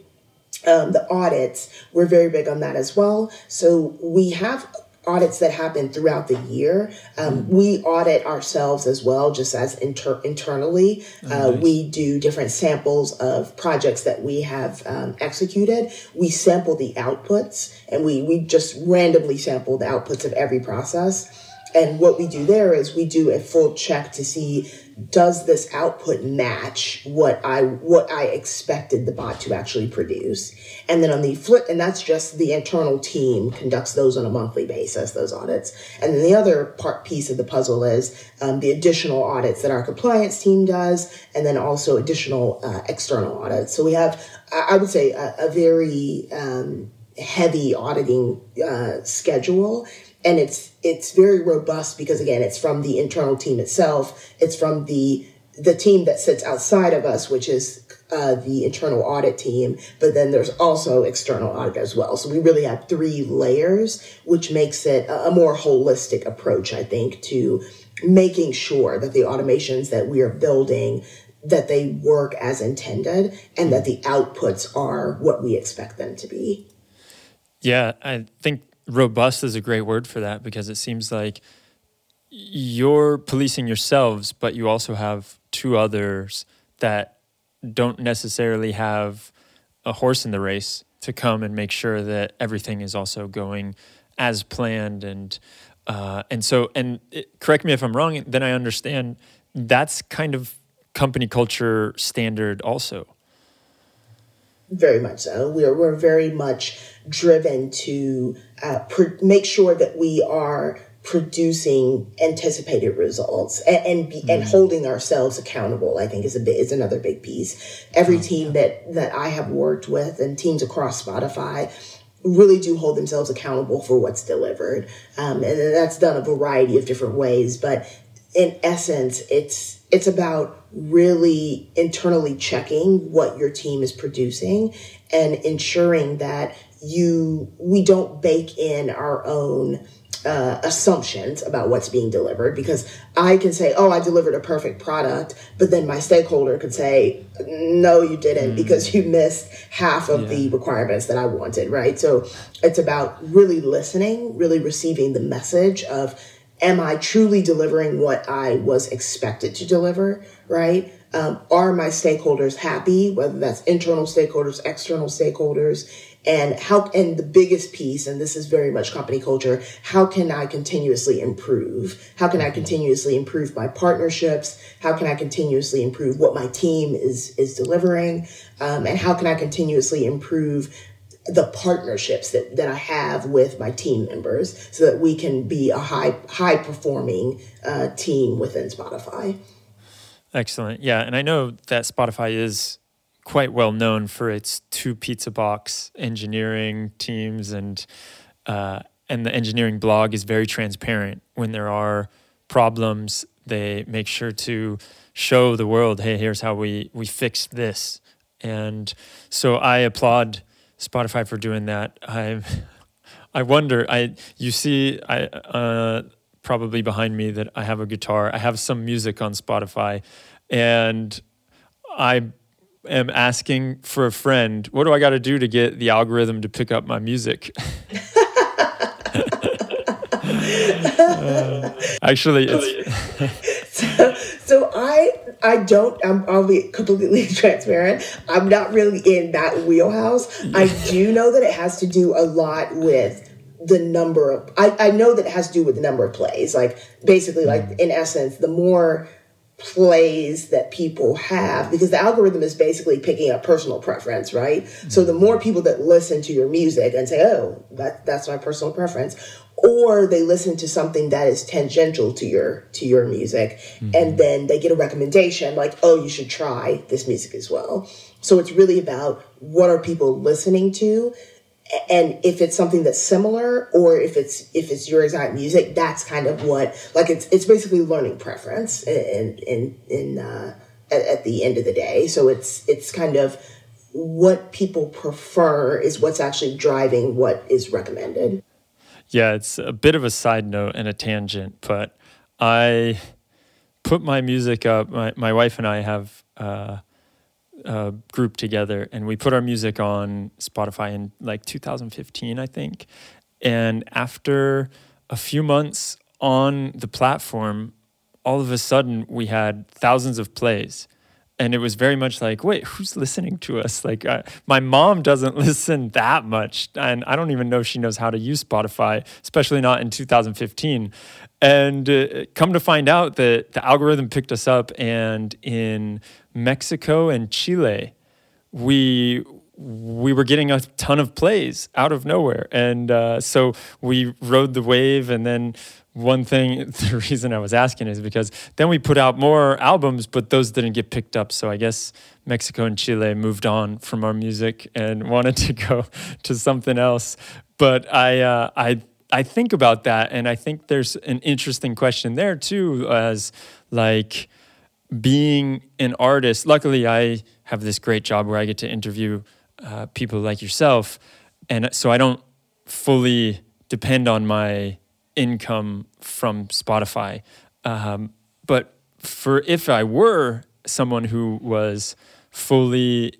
um, the audits, we're very big on that as well. So we have audits that happen throughout the year. Um, mm-hmm. We audit ourselves as well, just as inter- internally. Oh, uh, nice. We do different samples of projects that we have um, executed. We sample the outputs and we, we just randomly sample the outputs of every process. And what we do there is we do a full check to see does this output match what I what I expected the bot to actually produce? And then on the flip, and that's just the internal team conducts those on a monthly basis, those audits. And then the other part piece of the puzzle is um, the additional audits that our compliance team does, and then also additional uh, external audits. So we have, I would say, a, a very um, heavy auditing uh, schedule and it's it's very robust because again it's from the internal team itself. It's from the the team that sits outside of us which is uh, the internal audit team. But then there's also external audit as well. So we really have three layers which makes it a, a more holistic approach i think to making sure that the automations that we are building that they work as intended and that the outputs are what we expect them to be. Yeah i think robust is a great word for that because it seems like you're policing yourselves, but you also have two others that don't necessarily have a horse in the race to come and make sure that everything is also going as planned and uh, and so and it, correct me if I'm wrong. Then I understand that's kind of company culture standard also. Very much so. We're we're very much driven to uh, pr- make sure that we are producing anticipated results and and, be, mm. and, holding ourselves accountable i think is a bit is another big piece. Every team that that i have worked with and teams across spotify really do hold themselves accountable for what's delivered. Um, and that's done a variety of different ways but in essence it's it's about really internally checking what your team is producing and ensuring that you we don't bake in our own uh, assumptions about what's being delivered because I can say, oh, I delivered a perfect product, but then my stakeholder could say, no, you didn't mm. because you missed half of yeah. the requirements that I wanted, right? So it's about really listening, really receiving the message of, am I truly delivering what I was expected to deliver, right? Um, are my stakeholders happy, whether that's internal stakeholders, external stakeholders? And how and the biggest piece and this is very much company culture how can i continuously improve how can i mm-hmm. continuously improve my partnerships how can i continuously improve what my team is is delivering um, and how can i continuously improve the partnerships that, that I have with my team members so that we can be a high high performing uh, team within Spotify. Excellent. Yeah, and I know that Spotify is quite well known for its two pizza box engineering teams and uh, and the engineering blog is very transparent. When there are problems they make sure to show the world hey here's how we we fixed this. And so i applaud spotify for doing that. I i wonder i you see i uh, probably behind me that I have a guitar. I have some music on Spotify, and I am asking for a friend. What do I got to do to get the algorithm to pick up my music? uh, actually, it's. so, so I I don't. I'm, I'll be completely transparent. I'm not really in that wheelhouse. I do know that it has to do a lot with the number of. I, I know that it has to do with the number of plays. Like basically, like mm. in essence, the more plays that people have because the algorithm is basically picking up personal preference right mm-hmm. so the more people that listen to your music and say oh that that's my personal preference or they listen to something that is tangential to your to your music mm-hmm. and then they get a recommendation like oh you should try this music as well so it's really about what are people listening to and if it's something that's similar or if it's if it's your exact music that's kind of what like it's it's basically learning preference in in in uh, at, at the end of the day so it's it's kind of what people prefer is what's actually driving what is recommended yeah, it's a bit of a side note and a tangent, but I put my music up. My, my wife and I have uh, a group together, and we put our music on Spotify in like 2015, I think. And after a few months on the platform, all of a sudden we had thousands of plays. And it was very much like wait who's listening to us? Like uh, my mom doesn't listen that much and i don't even know if she knows how to use spotify especially not in 2015 and uh, come to find out that the algorithm picked us up and in mexico and chile we we were getting a ton of plays out of nowhere. And uh, so we rode the wave. And then one thing the reason i was asking is because then we put out more albums but those didn't get picked up. So i guess mexico and chile moved on from our music and wanted to go to something else. But i uh, i i think about that. And i think there's an interesting question there too as like being an artist luckily i have this great job where i get to interview uh, people like yourself and so i don't fully depend on my income from Spotify. Um, but for if I were someone who was fully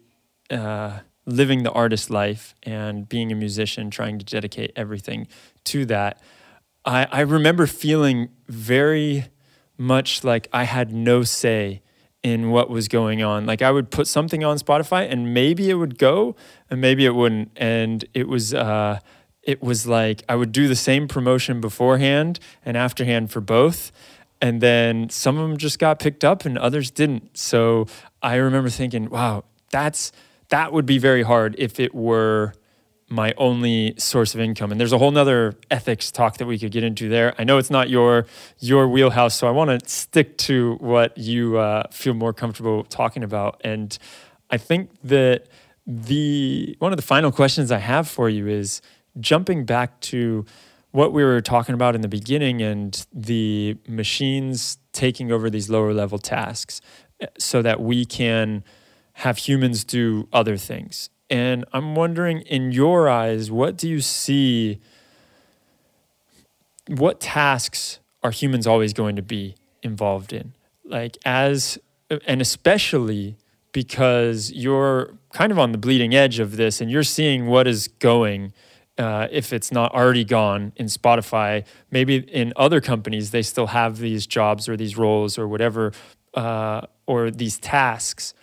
uh, living the artist life and being a musician, trying to dedicate everything to that, I, I remember feeling very much like I had no say in what was going on. Like I would put something on Spotify and maybe it would go and maybe it wouldn't. And it was uh, it was like I would do the same promotion beforehand and afterhand for both. And then some of them just got picked up and others didn't. So I remember thinking, wow, that's that would be very hard if it were my only source of income. And there's a whole nother ethics talk that we could get into there. I know it's not your your wheelhouse, so I want to stick to what you uh, feel more comfortable talking about. And I think that the one of the final questions I have for you is jumping back to what we were talking about in the beginning and the machines taking over these lower level tasks eh, so that we can have humans do other things. And I'm wondering, in your eyes, what do you see? What tasks are humans always going to be involved in? Like, as, and especially because you're kind of on the bleeding edge of this and you're seeing what is going uh, if it's not already gone in Spotify, maybe in other companies they still have these jobs or these roles or whatever, uh, or these tasks.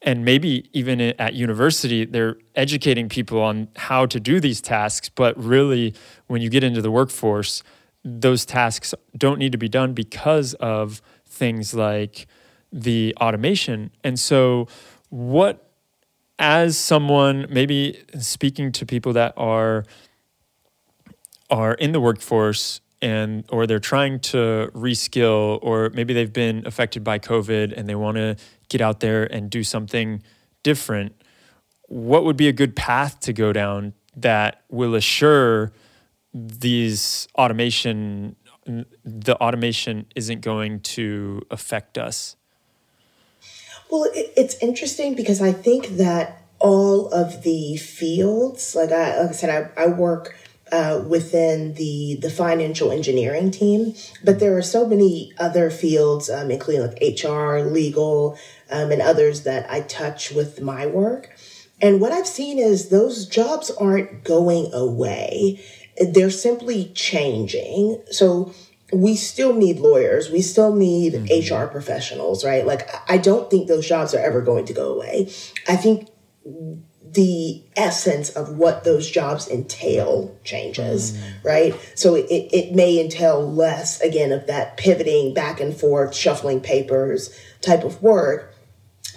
And maybe even at university, they're educating people on how to do these tasks. But really, when you get into the workforce, those tasks don't need to be done because of things like the automation. And so, what as someone maybe speaking to people that are are in the workforce and or they're trying to reskill or maybe they've been affected by covid and they want to get out there and do something different what would be a good path to go down that will assure these automation the automation isn't going to affect us? Well, it's interesting because I think that all of the fields, like I, like I said, I, I work uh, within the the financial engineering team, but there are so many other fields, um, including like HR, legal, um, and others that I touch with my work. And what I've seen is those jobs aren't going away; they're simply changing. So we still need lawyers. We still need mm-hmm. HR professionals, right? Like, I don't think those jobs are ever going to go away. I think the essence of what those jobs entail changes, mm. right? So it, it may entail less, again, of that pivoting back and forth, shuffling papers type of work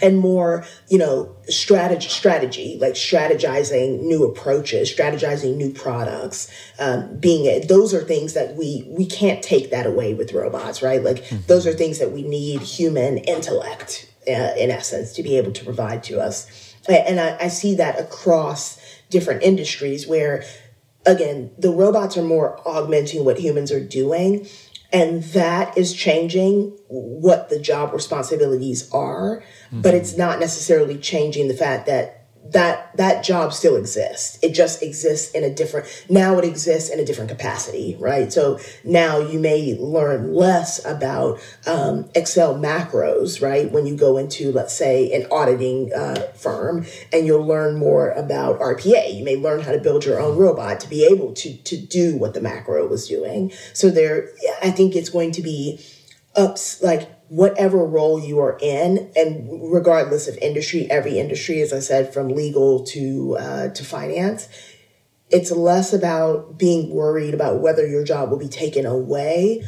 and more, you know, strategy, strategy, like strategizing new approaches, strategizing new products, um, being it. Those are things that we we can't take that away with robots, right? Like mm-hmm. those are things that we need human intellect, uh, in essence, to be able to provide to us. And I, I see that across different industries where, again, the robots are more augmenting what humans are doing and that is changing what the job responsibilities are mm-hmm. but it's not necessarily changing the fact that that that job still exists. It just exists in a different now it exists in a different capacity right? So now you may learn less about um, excel macros right? When you go into let's say an auditing uh, firm and you'll learn more about rpa you may learn how to build your own robot to be able to to do what the macro was doing. So there i think it's going to be ups like whatever role you are in, and regardless of industry, every industry, as I said, from legal to uh, to finance, it's less about being worried about whether your job will be taken away,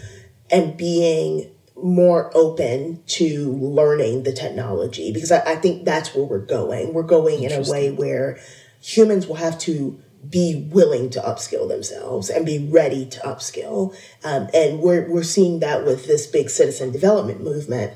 and being more open to learning the technology because I, I think that's where we're going. We're going in a way where humans will have to be willing to upskill themselves and be ready to upskill. Um, and we're, we're seeing that with this big citizen development movement.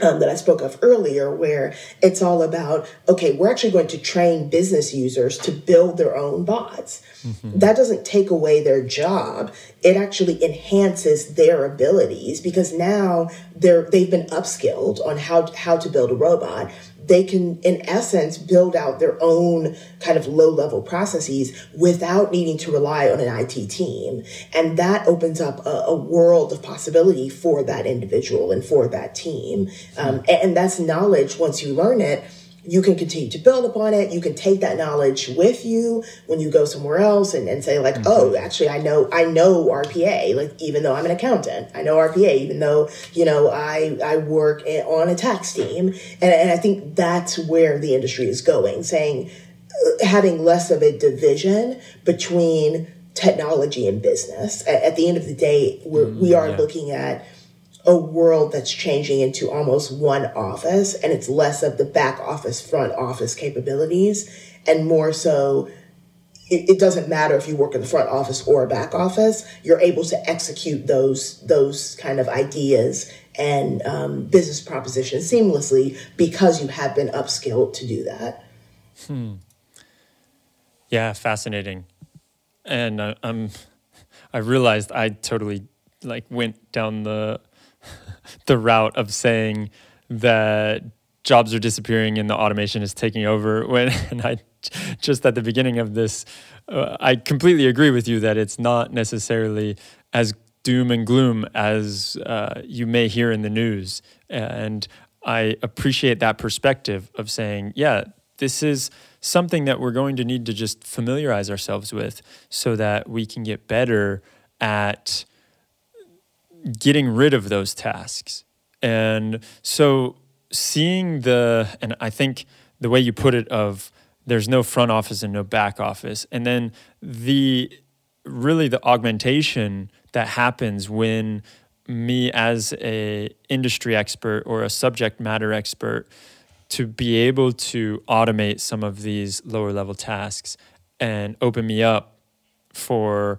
Um, that I spoke of earlier, where it's all about okay, we're actually going to train business users to build their own bots. Mm-hmm. That doesn't take away their job; it actually enhances their abilities because now they're they've been upskilled on how how to build a robot they can, in essence, build out their own kind of low level processes without needing to rely on an IT team. And that opens up a, a world of possibility for that individual and for that team. Um, and, and that's knowledge once you learn it you can continue to build upon it. You can take that knowledge with you when you go somewhere else and, and say like, mm-hmm. oh, actually I know I know RPA, like even though I'm an accountant, I know RPA, even though, you know, I I work on a tax team. And, and I think that's where the industry is going, saying uh, having less of a division between technology and business. At, at the end of the day, we're, mm, we are yeah. looking at a world that's changing into almost one office and it's less of the back office front office capabilities and more so it, it, doesn't matter if you work in the front office or back office you're able to execute those those kind of ideas and um, business propositions seamlessly because you have been upskilled to do that hmm. yeah fascinating and I, i'm i realized i totally like went down the the route of saying that jobs are disappearing and the automation is taking over when and I just at the beginning of this uh, I completely agree with you that it's not necessarily as doom and gloom as uh, you may hear in the news. And I appreciate that perspective of saying yeah this is something that we're going to need to just familiarize ourselves with so that we can get better at getting rid of those tasks. And so seeing the, and I think the way you put it of there's no front office and no back office. And then the really the augmentation that happens when me as a industry expert or a subject matter expert to be able to automate some of these lower level tasks and open me up for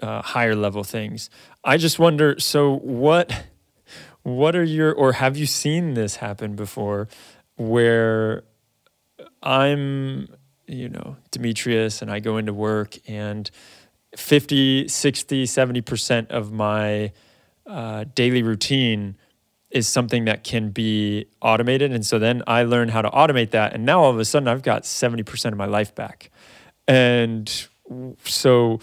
uh, higher level things. I just wonder. So what? What are your or have you seen this happen before, where I'm, you know, Demetrius, and I go into work and 50, 60, 70% of my uh, daily routine is something that can be automated. And so then I learn how to automate that. And now all of a sudden I've got 70% of my life back. And so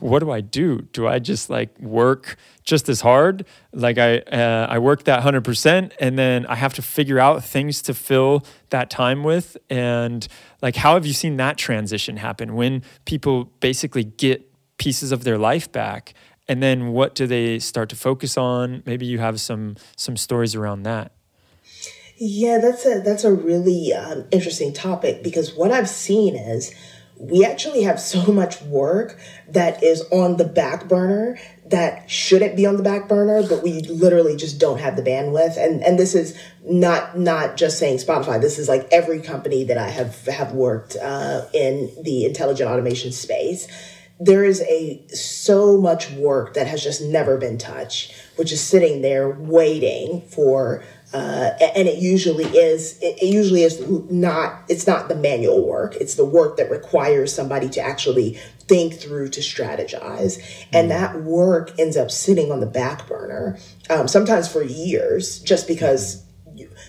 what do I do? Do I just like work just as hard? Like I uh, I work that 100% and then I have to figure out things to fill that time with and like how have you seen that transition happen when people basically get pieces of their life back and then what do they start to focus on? Maybe you have some some stories around that. Yeah, that's a that's a really um, interesting topic because what I've seen is we actually have so much work that is on the back burner that shouldn't be on the back burner but we literally just don't have the bandwidth. And and this is not not just saying spotify. This is like every company that i have have worked uh, in the intelligent automation space. There is a so much work that has just never been touched which is sitting there waiting for uh, and it usually is it, usually is not it's not the manual work. It's the work that requires somebody to actually think through to strategize. And mm. that work ends up sitting on the back burner um, sometimes for years just because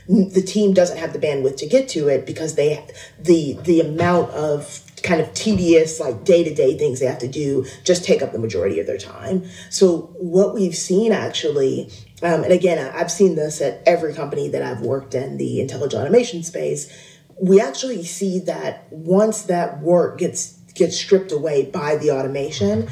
the team doesn't have the bandwidth to get to it because they the the amount of kind of tedious like day-to-day things they have to do just take up the majority of their time. So what we've seen actually um, and again, I've seen this at every company that I've worked in the intelligent automation space. We actually see that once that work gets gets stripped away by the automation,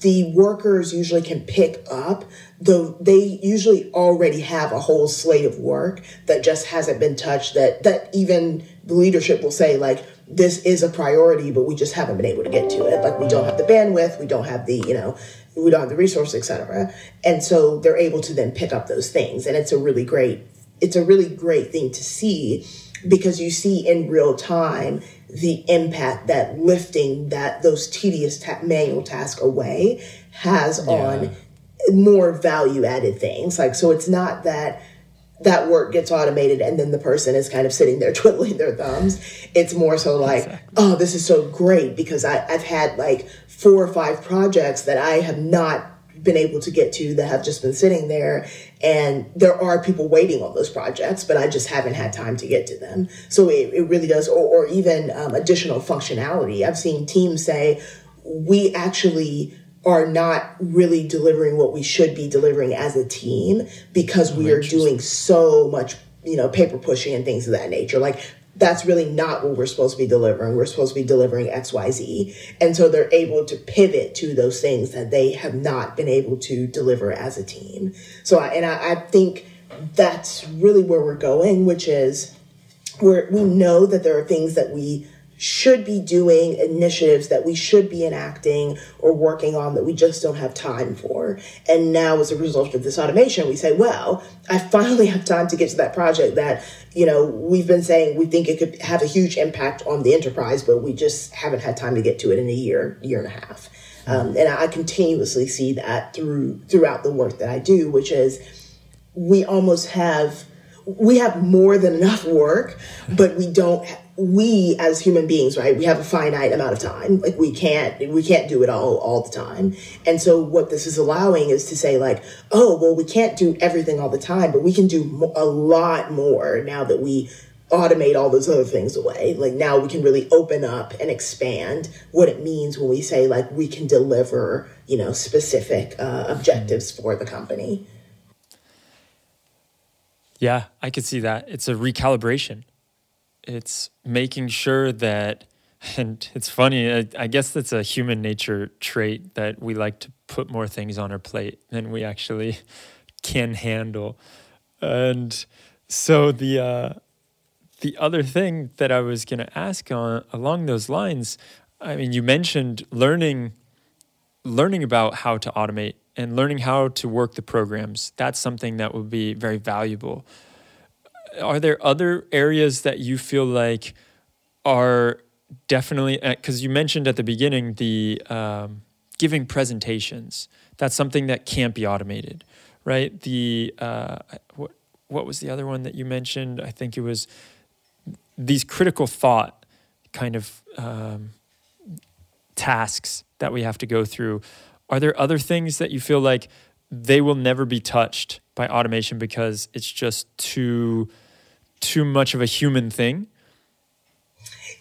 the workers usually can pick up though they usually already have a whole slate of work that just hasn't been touched that that even the leadership will say like this is a priority but we just haven't been able to get to it like we don't have the bandwidth we don't have the you know we don't have the resources, etc. And so they're able to then pick up those things. And it's a really great, it's a really great thing to see because you see in real time the impact that lifting that those tedious ta- manual tasks away has yeah. on more value added things. Like, so it's not that that work gets automated and then the person is kind of sitting there twiddling their thumbs. It's more so like, exactly. oh, this is so great because I, I've had like four or five projects that I have not been able to get to that have just been sitting there and there are people waiting on those projects but i just haven't had time to get to them so it, it really does or, or even um, additional functionality i've seen teams say we actually are not really delivering what we should be delivering as a team because we are doing so much you know paper pushing and things of that nature like that's really not what we're supposed to be delivering. We're supposed to be delivering XYZ. And so they're able to pivot to those things that they have not been able to deliver as a team. So, I, and I, I think that's really where we're going, which is where we know that there are things that we should be doing initiatives that we should be enacting or working on that we just don't have time for. And now, as a result of this automation, we say, well, I finally have time to get to that project that, you know, we've been saying we think it could have a huge impact on the enterprise, but we just haven't had time to get to it in a year, year and a half. Um, and I continuously see that through throughout the work that I do, which is we almost have we have more than enough work, but we don't we as human beings right we have a finite amount of time. Like we can't we can't do it all all the time. And so what this is allowing is to say like oh well we can't do everything all the time but we can do a lot more now that we automate all those other things away. Like now we can really open up and expand what it means when we say like we can deliver you know specific uh, objectives for the company. Yeah i could see that. It's a recalibration it's making sure that and it's funny I, I, guess that's a human nature trait that we like to put more things on our plate than we actually can handle. And so the uh, the other thing that i was going to ask on along those lines i mean you mentioned learning learning about how to automate and learning how to work the programs. That's something that would be very valuable are there other areas that you feel like are definitely because uh, you mentioned at the beginning the um, giving presentations. That's something that can't be automated right? The uh, what, what was the other one that you mentioned? I think it was these critical thought kind of um, tasks that we have to go through. Are there other things that you feel like they will never be touched by automation because it's just too too much of a human thing?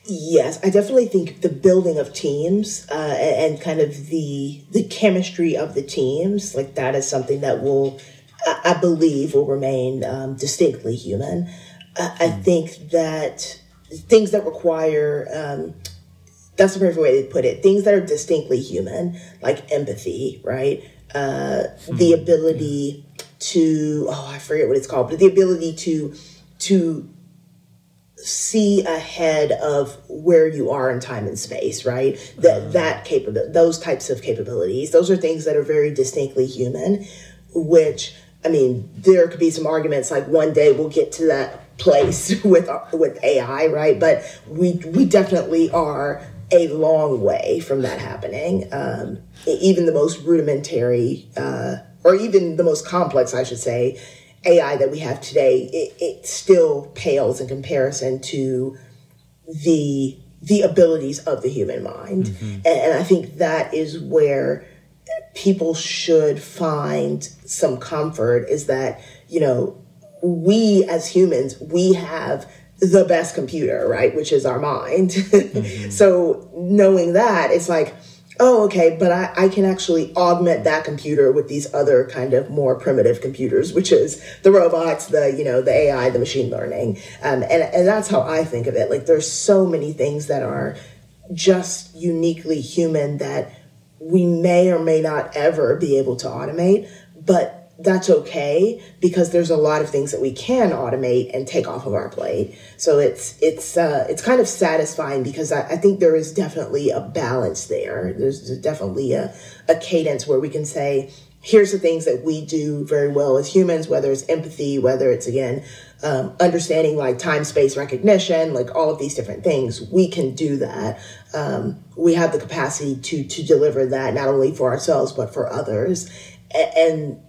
Yes, I definitely think the building of teams uh, and kind of the the chemistry of the teams, like that, is something that will, I believe, will remain um, distinctly human. I hmm. think that things that require um, that's the perfect way to put it. Things that are distinctly human, like empathy, right? Uh, the hmm. ability to oh, I forget what it's called, but the ability to to see ahead of where you are in time and space, right? That uh-huh. that capability, those types of capabilities, those are things that are very distinctly human. Which I mean, there could be some arguments like one day we'll get to that place with with AI, right? But we we definitely are a long way from that happening. Um, even the most rudimentary, uh, or even the most complex, I should say, AI that we have today, it, it still pales in comparison to the the abilities of the human mind. Mm-hmm. And, and I think that is where people should find some comfort is that, you know, we as humans, we have the best computer, right? Which is our mind. Mm-hmm. so knowing that, it's like, oh, okay, but I, I can actually augment that computer with these other kind of more primitive computers, which is the robots, the, you know, the AI, the machine learning. Um, and, and that's how I think of it. Like there's so many things that are just uniquely human that we may or may not ever be able to automate, but that's okay because there's a lot of things that we can automate and take off of our plate. So it's it's uh, it's kind of satisfying because I, I, think there is definitely a balance there. There's definitely a, a cadence where we can say, here's the things that we do very well as humans, whether it's empathy, whether it's again um, understanding like time space recognition, like all of these different things. We can do that. Um, we have the capacity to to deliver that not only for ourselves but for others. and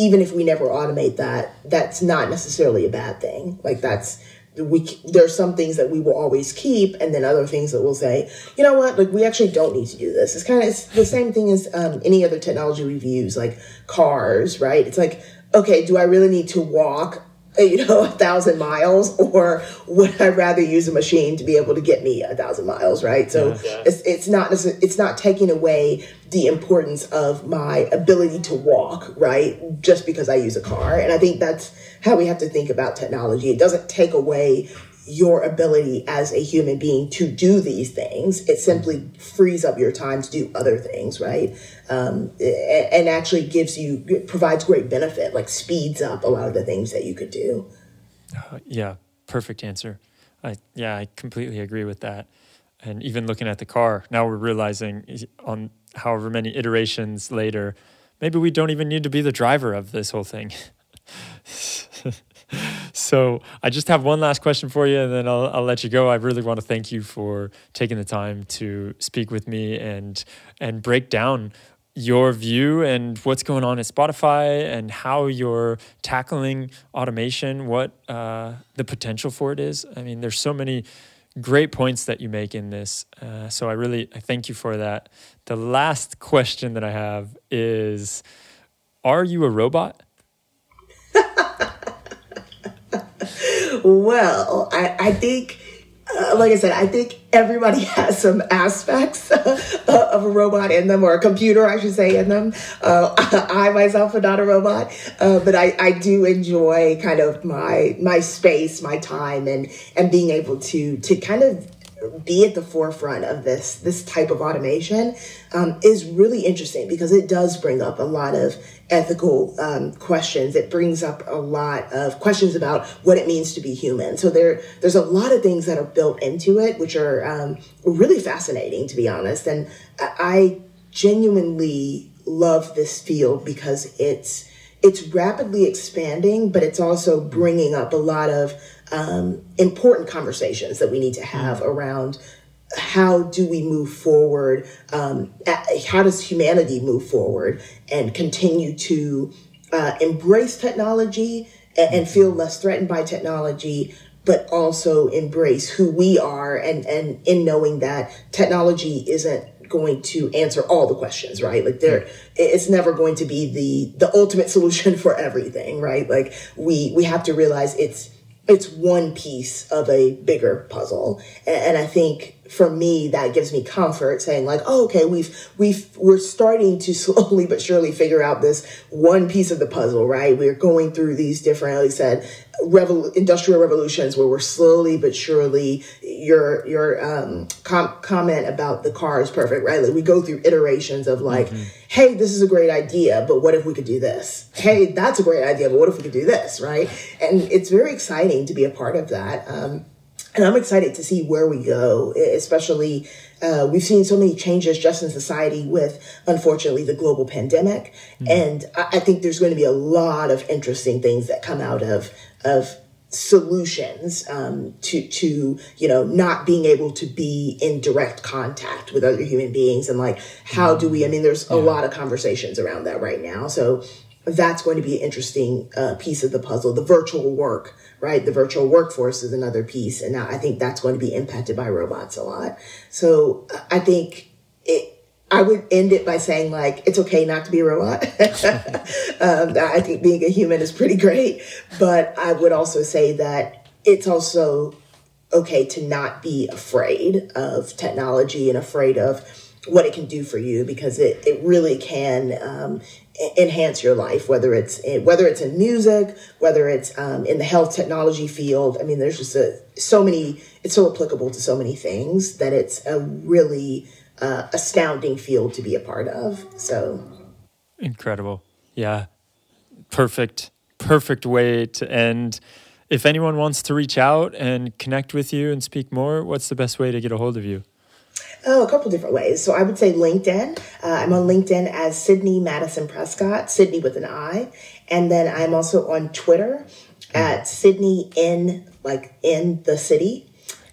even if we never automate that, that's not necessarily a bad thing. Like that's we there's some things that we will always keep, and then other things that we'll say, you know what, like we actually don't need to do this. It's kind of it's the same thing as um, any other technology reviews, like cars, right? It's like, okay, do I really need to walk you know, a thousand miles, or would I rather use a machine to be able to get me a thousand miles, right? So yeah. it's it's not it's not taking away the importance of my ability to walk, right? Just because I use a car, and I think that's how we have to think about technology. It doesn't take away your ability as a human being to do these things. It simply frees up your time to do other things, right? Um, and, actually gives you, provides great benefit, like speeds up a lot of the things that you could do. Uh, yeah, perfect answer. I, yeah, I completely agree with that. And even looking at the car, now we're realizing on however many iterations later, maybe we don't even need to be the driver of this whole thing. so I just have one last question for you, and then I'll, I'll let you go. I really want to thank you for taking the time to speak with me and and break down your view and what's going on at Spotify and how you're tackling automation, what uh, the potential for it is. I mean, there's so many great points that you make in this. Uh, so I really I thank you for that. The last question that I have is, are you a robot? Well, I, I think, uh, like I said, I think everybody has some aspects of a robot in them, or a computer, I should say, in them. Uh, I myself am not a robot, uh, but I, I do enjoy kind of my my space, my time, and and being able to to kind of be at the forefront of this this type of automation um, is really interesting because it does bring up a lot of ethical um, questions. It brings up a lot of questions about what it means to be human. So there there's a lot of things that are built into it, which are um, really fascinating, to be honest. And I genuinely love this field because it's it's rapidly expanding, but it's also bringing up a lot of um, important conversations that we need to have around how do we move forward? Um, how does humanity move forward and continue to uh, embrace technology and, and, feel less threatened by technology, but also embrace who we are and, and in knowing that technology isn't going to answer all the questions, right? Like there, it's never going to be the the ultimate solution for everything, right? Like we we have to realize it's it's one piece of a bigger puzzle. And, and, I think for me, that gives me comfort saying like, oh, okay, we've, we've, we're starting to slowly but surely figure out this one piece of the puzzle, right? We're going through these different, like I said, revol- industrial revolutions where we're slowly but surely your, your, um, com- comment about the car is perfect, right? Like we go through iterations of like, mm-hmm. hey, this is a great idea, but what if we could do this? Hey, that's a great idea, but what if we could do this, right? And it's very exciting to be a part of that. Um, and I'm excited to see where we go, especially uh, we've seen so many changes just in society with, unfortunately, the global pandemic. Mm-hmm. And I, I think there's going to be a lot of interesting things that come out of, of solutions um, to to you know not being able to be in direct contact with other human beings and like how do we i mean there's a yeah. lot of conversations around that right now so that's going to be an interesting uh, piece of the puzzle the virtual work right? The virtual workforce is another piece. And I think that's going to be impacted by robots a lot. So I think it, I would end it by saying like it's okay not to be a robot. um, I think being a human is pretty great, but I would also say that it's also okay to not be afraid of technology and afraid of what it can do for you because it, it really can um, enhance your life whether it's in, whether it's in music whether it's um, in the health technology field. I mean there's just a, so many it's so applicable to so many things that it's a really uh, astounding field to be a part of so. Incredible. Yeah. Perfect perfect way to end. If anyone wants to reach out and connect with you and speak more what's the best way to get a hold of you Oh, a couple different ways. So I would say LinkedIn. Uh, I'm on LinkedIn as Sydney Madison Prescott, Sydney with an I. And then I'm also on Twitter at Sydney in, like in the city.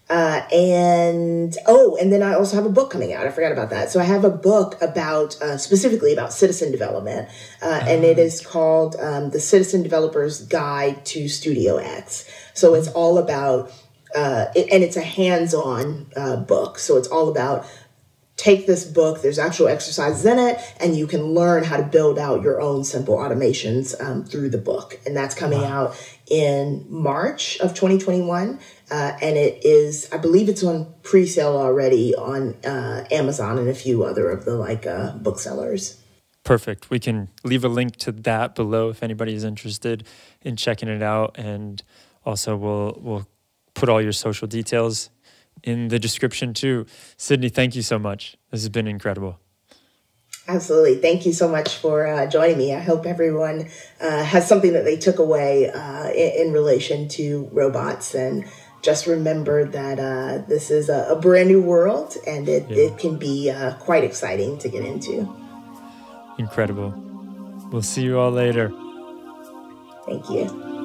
Uh, and oh, and then I also have a book coming out. I forgot about that. So I have a book about uh, specifically about citizen development, uh, and it is called um, "The Citizen Developer's Guide to StudioX." So it's all about uh, it, and it's a hands-on uh, book. So it's all about take this book. There's actual exercises in it, and you can learn how to build out your own simple automations um, through the book. And that's coming wow. out in March of 2021. Uh, and it is, I believe it's on pre-sale already on uh, Amazon and a few other of the like uh, booksellers. Perfect. We can leave a link to that below if anybody is interested in checking it out, and also we'll we'll put all your social details in the description too. Sydney, thank you so much. This has been incredible. Absolutely. Thank you so much for uh, joining me. I hope everyone uh, has something that they took away uh, in, in, relation to robots and just remember that uh, this is a, a, brand new world and it, yeah. it can be uh, quite exciting to get into. Incredible. We'll see you all later. Thank you.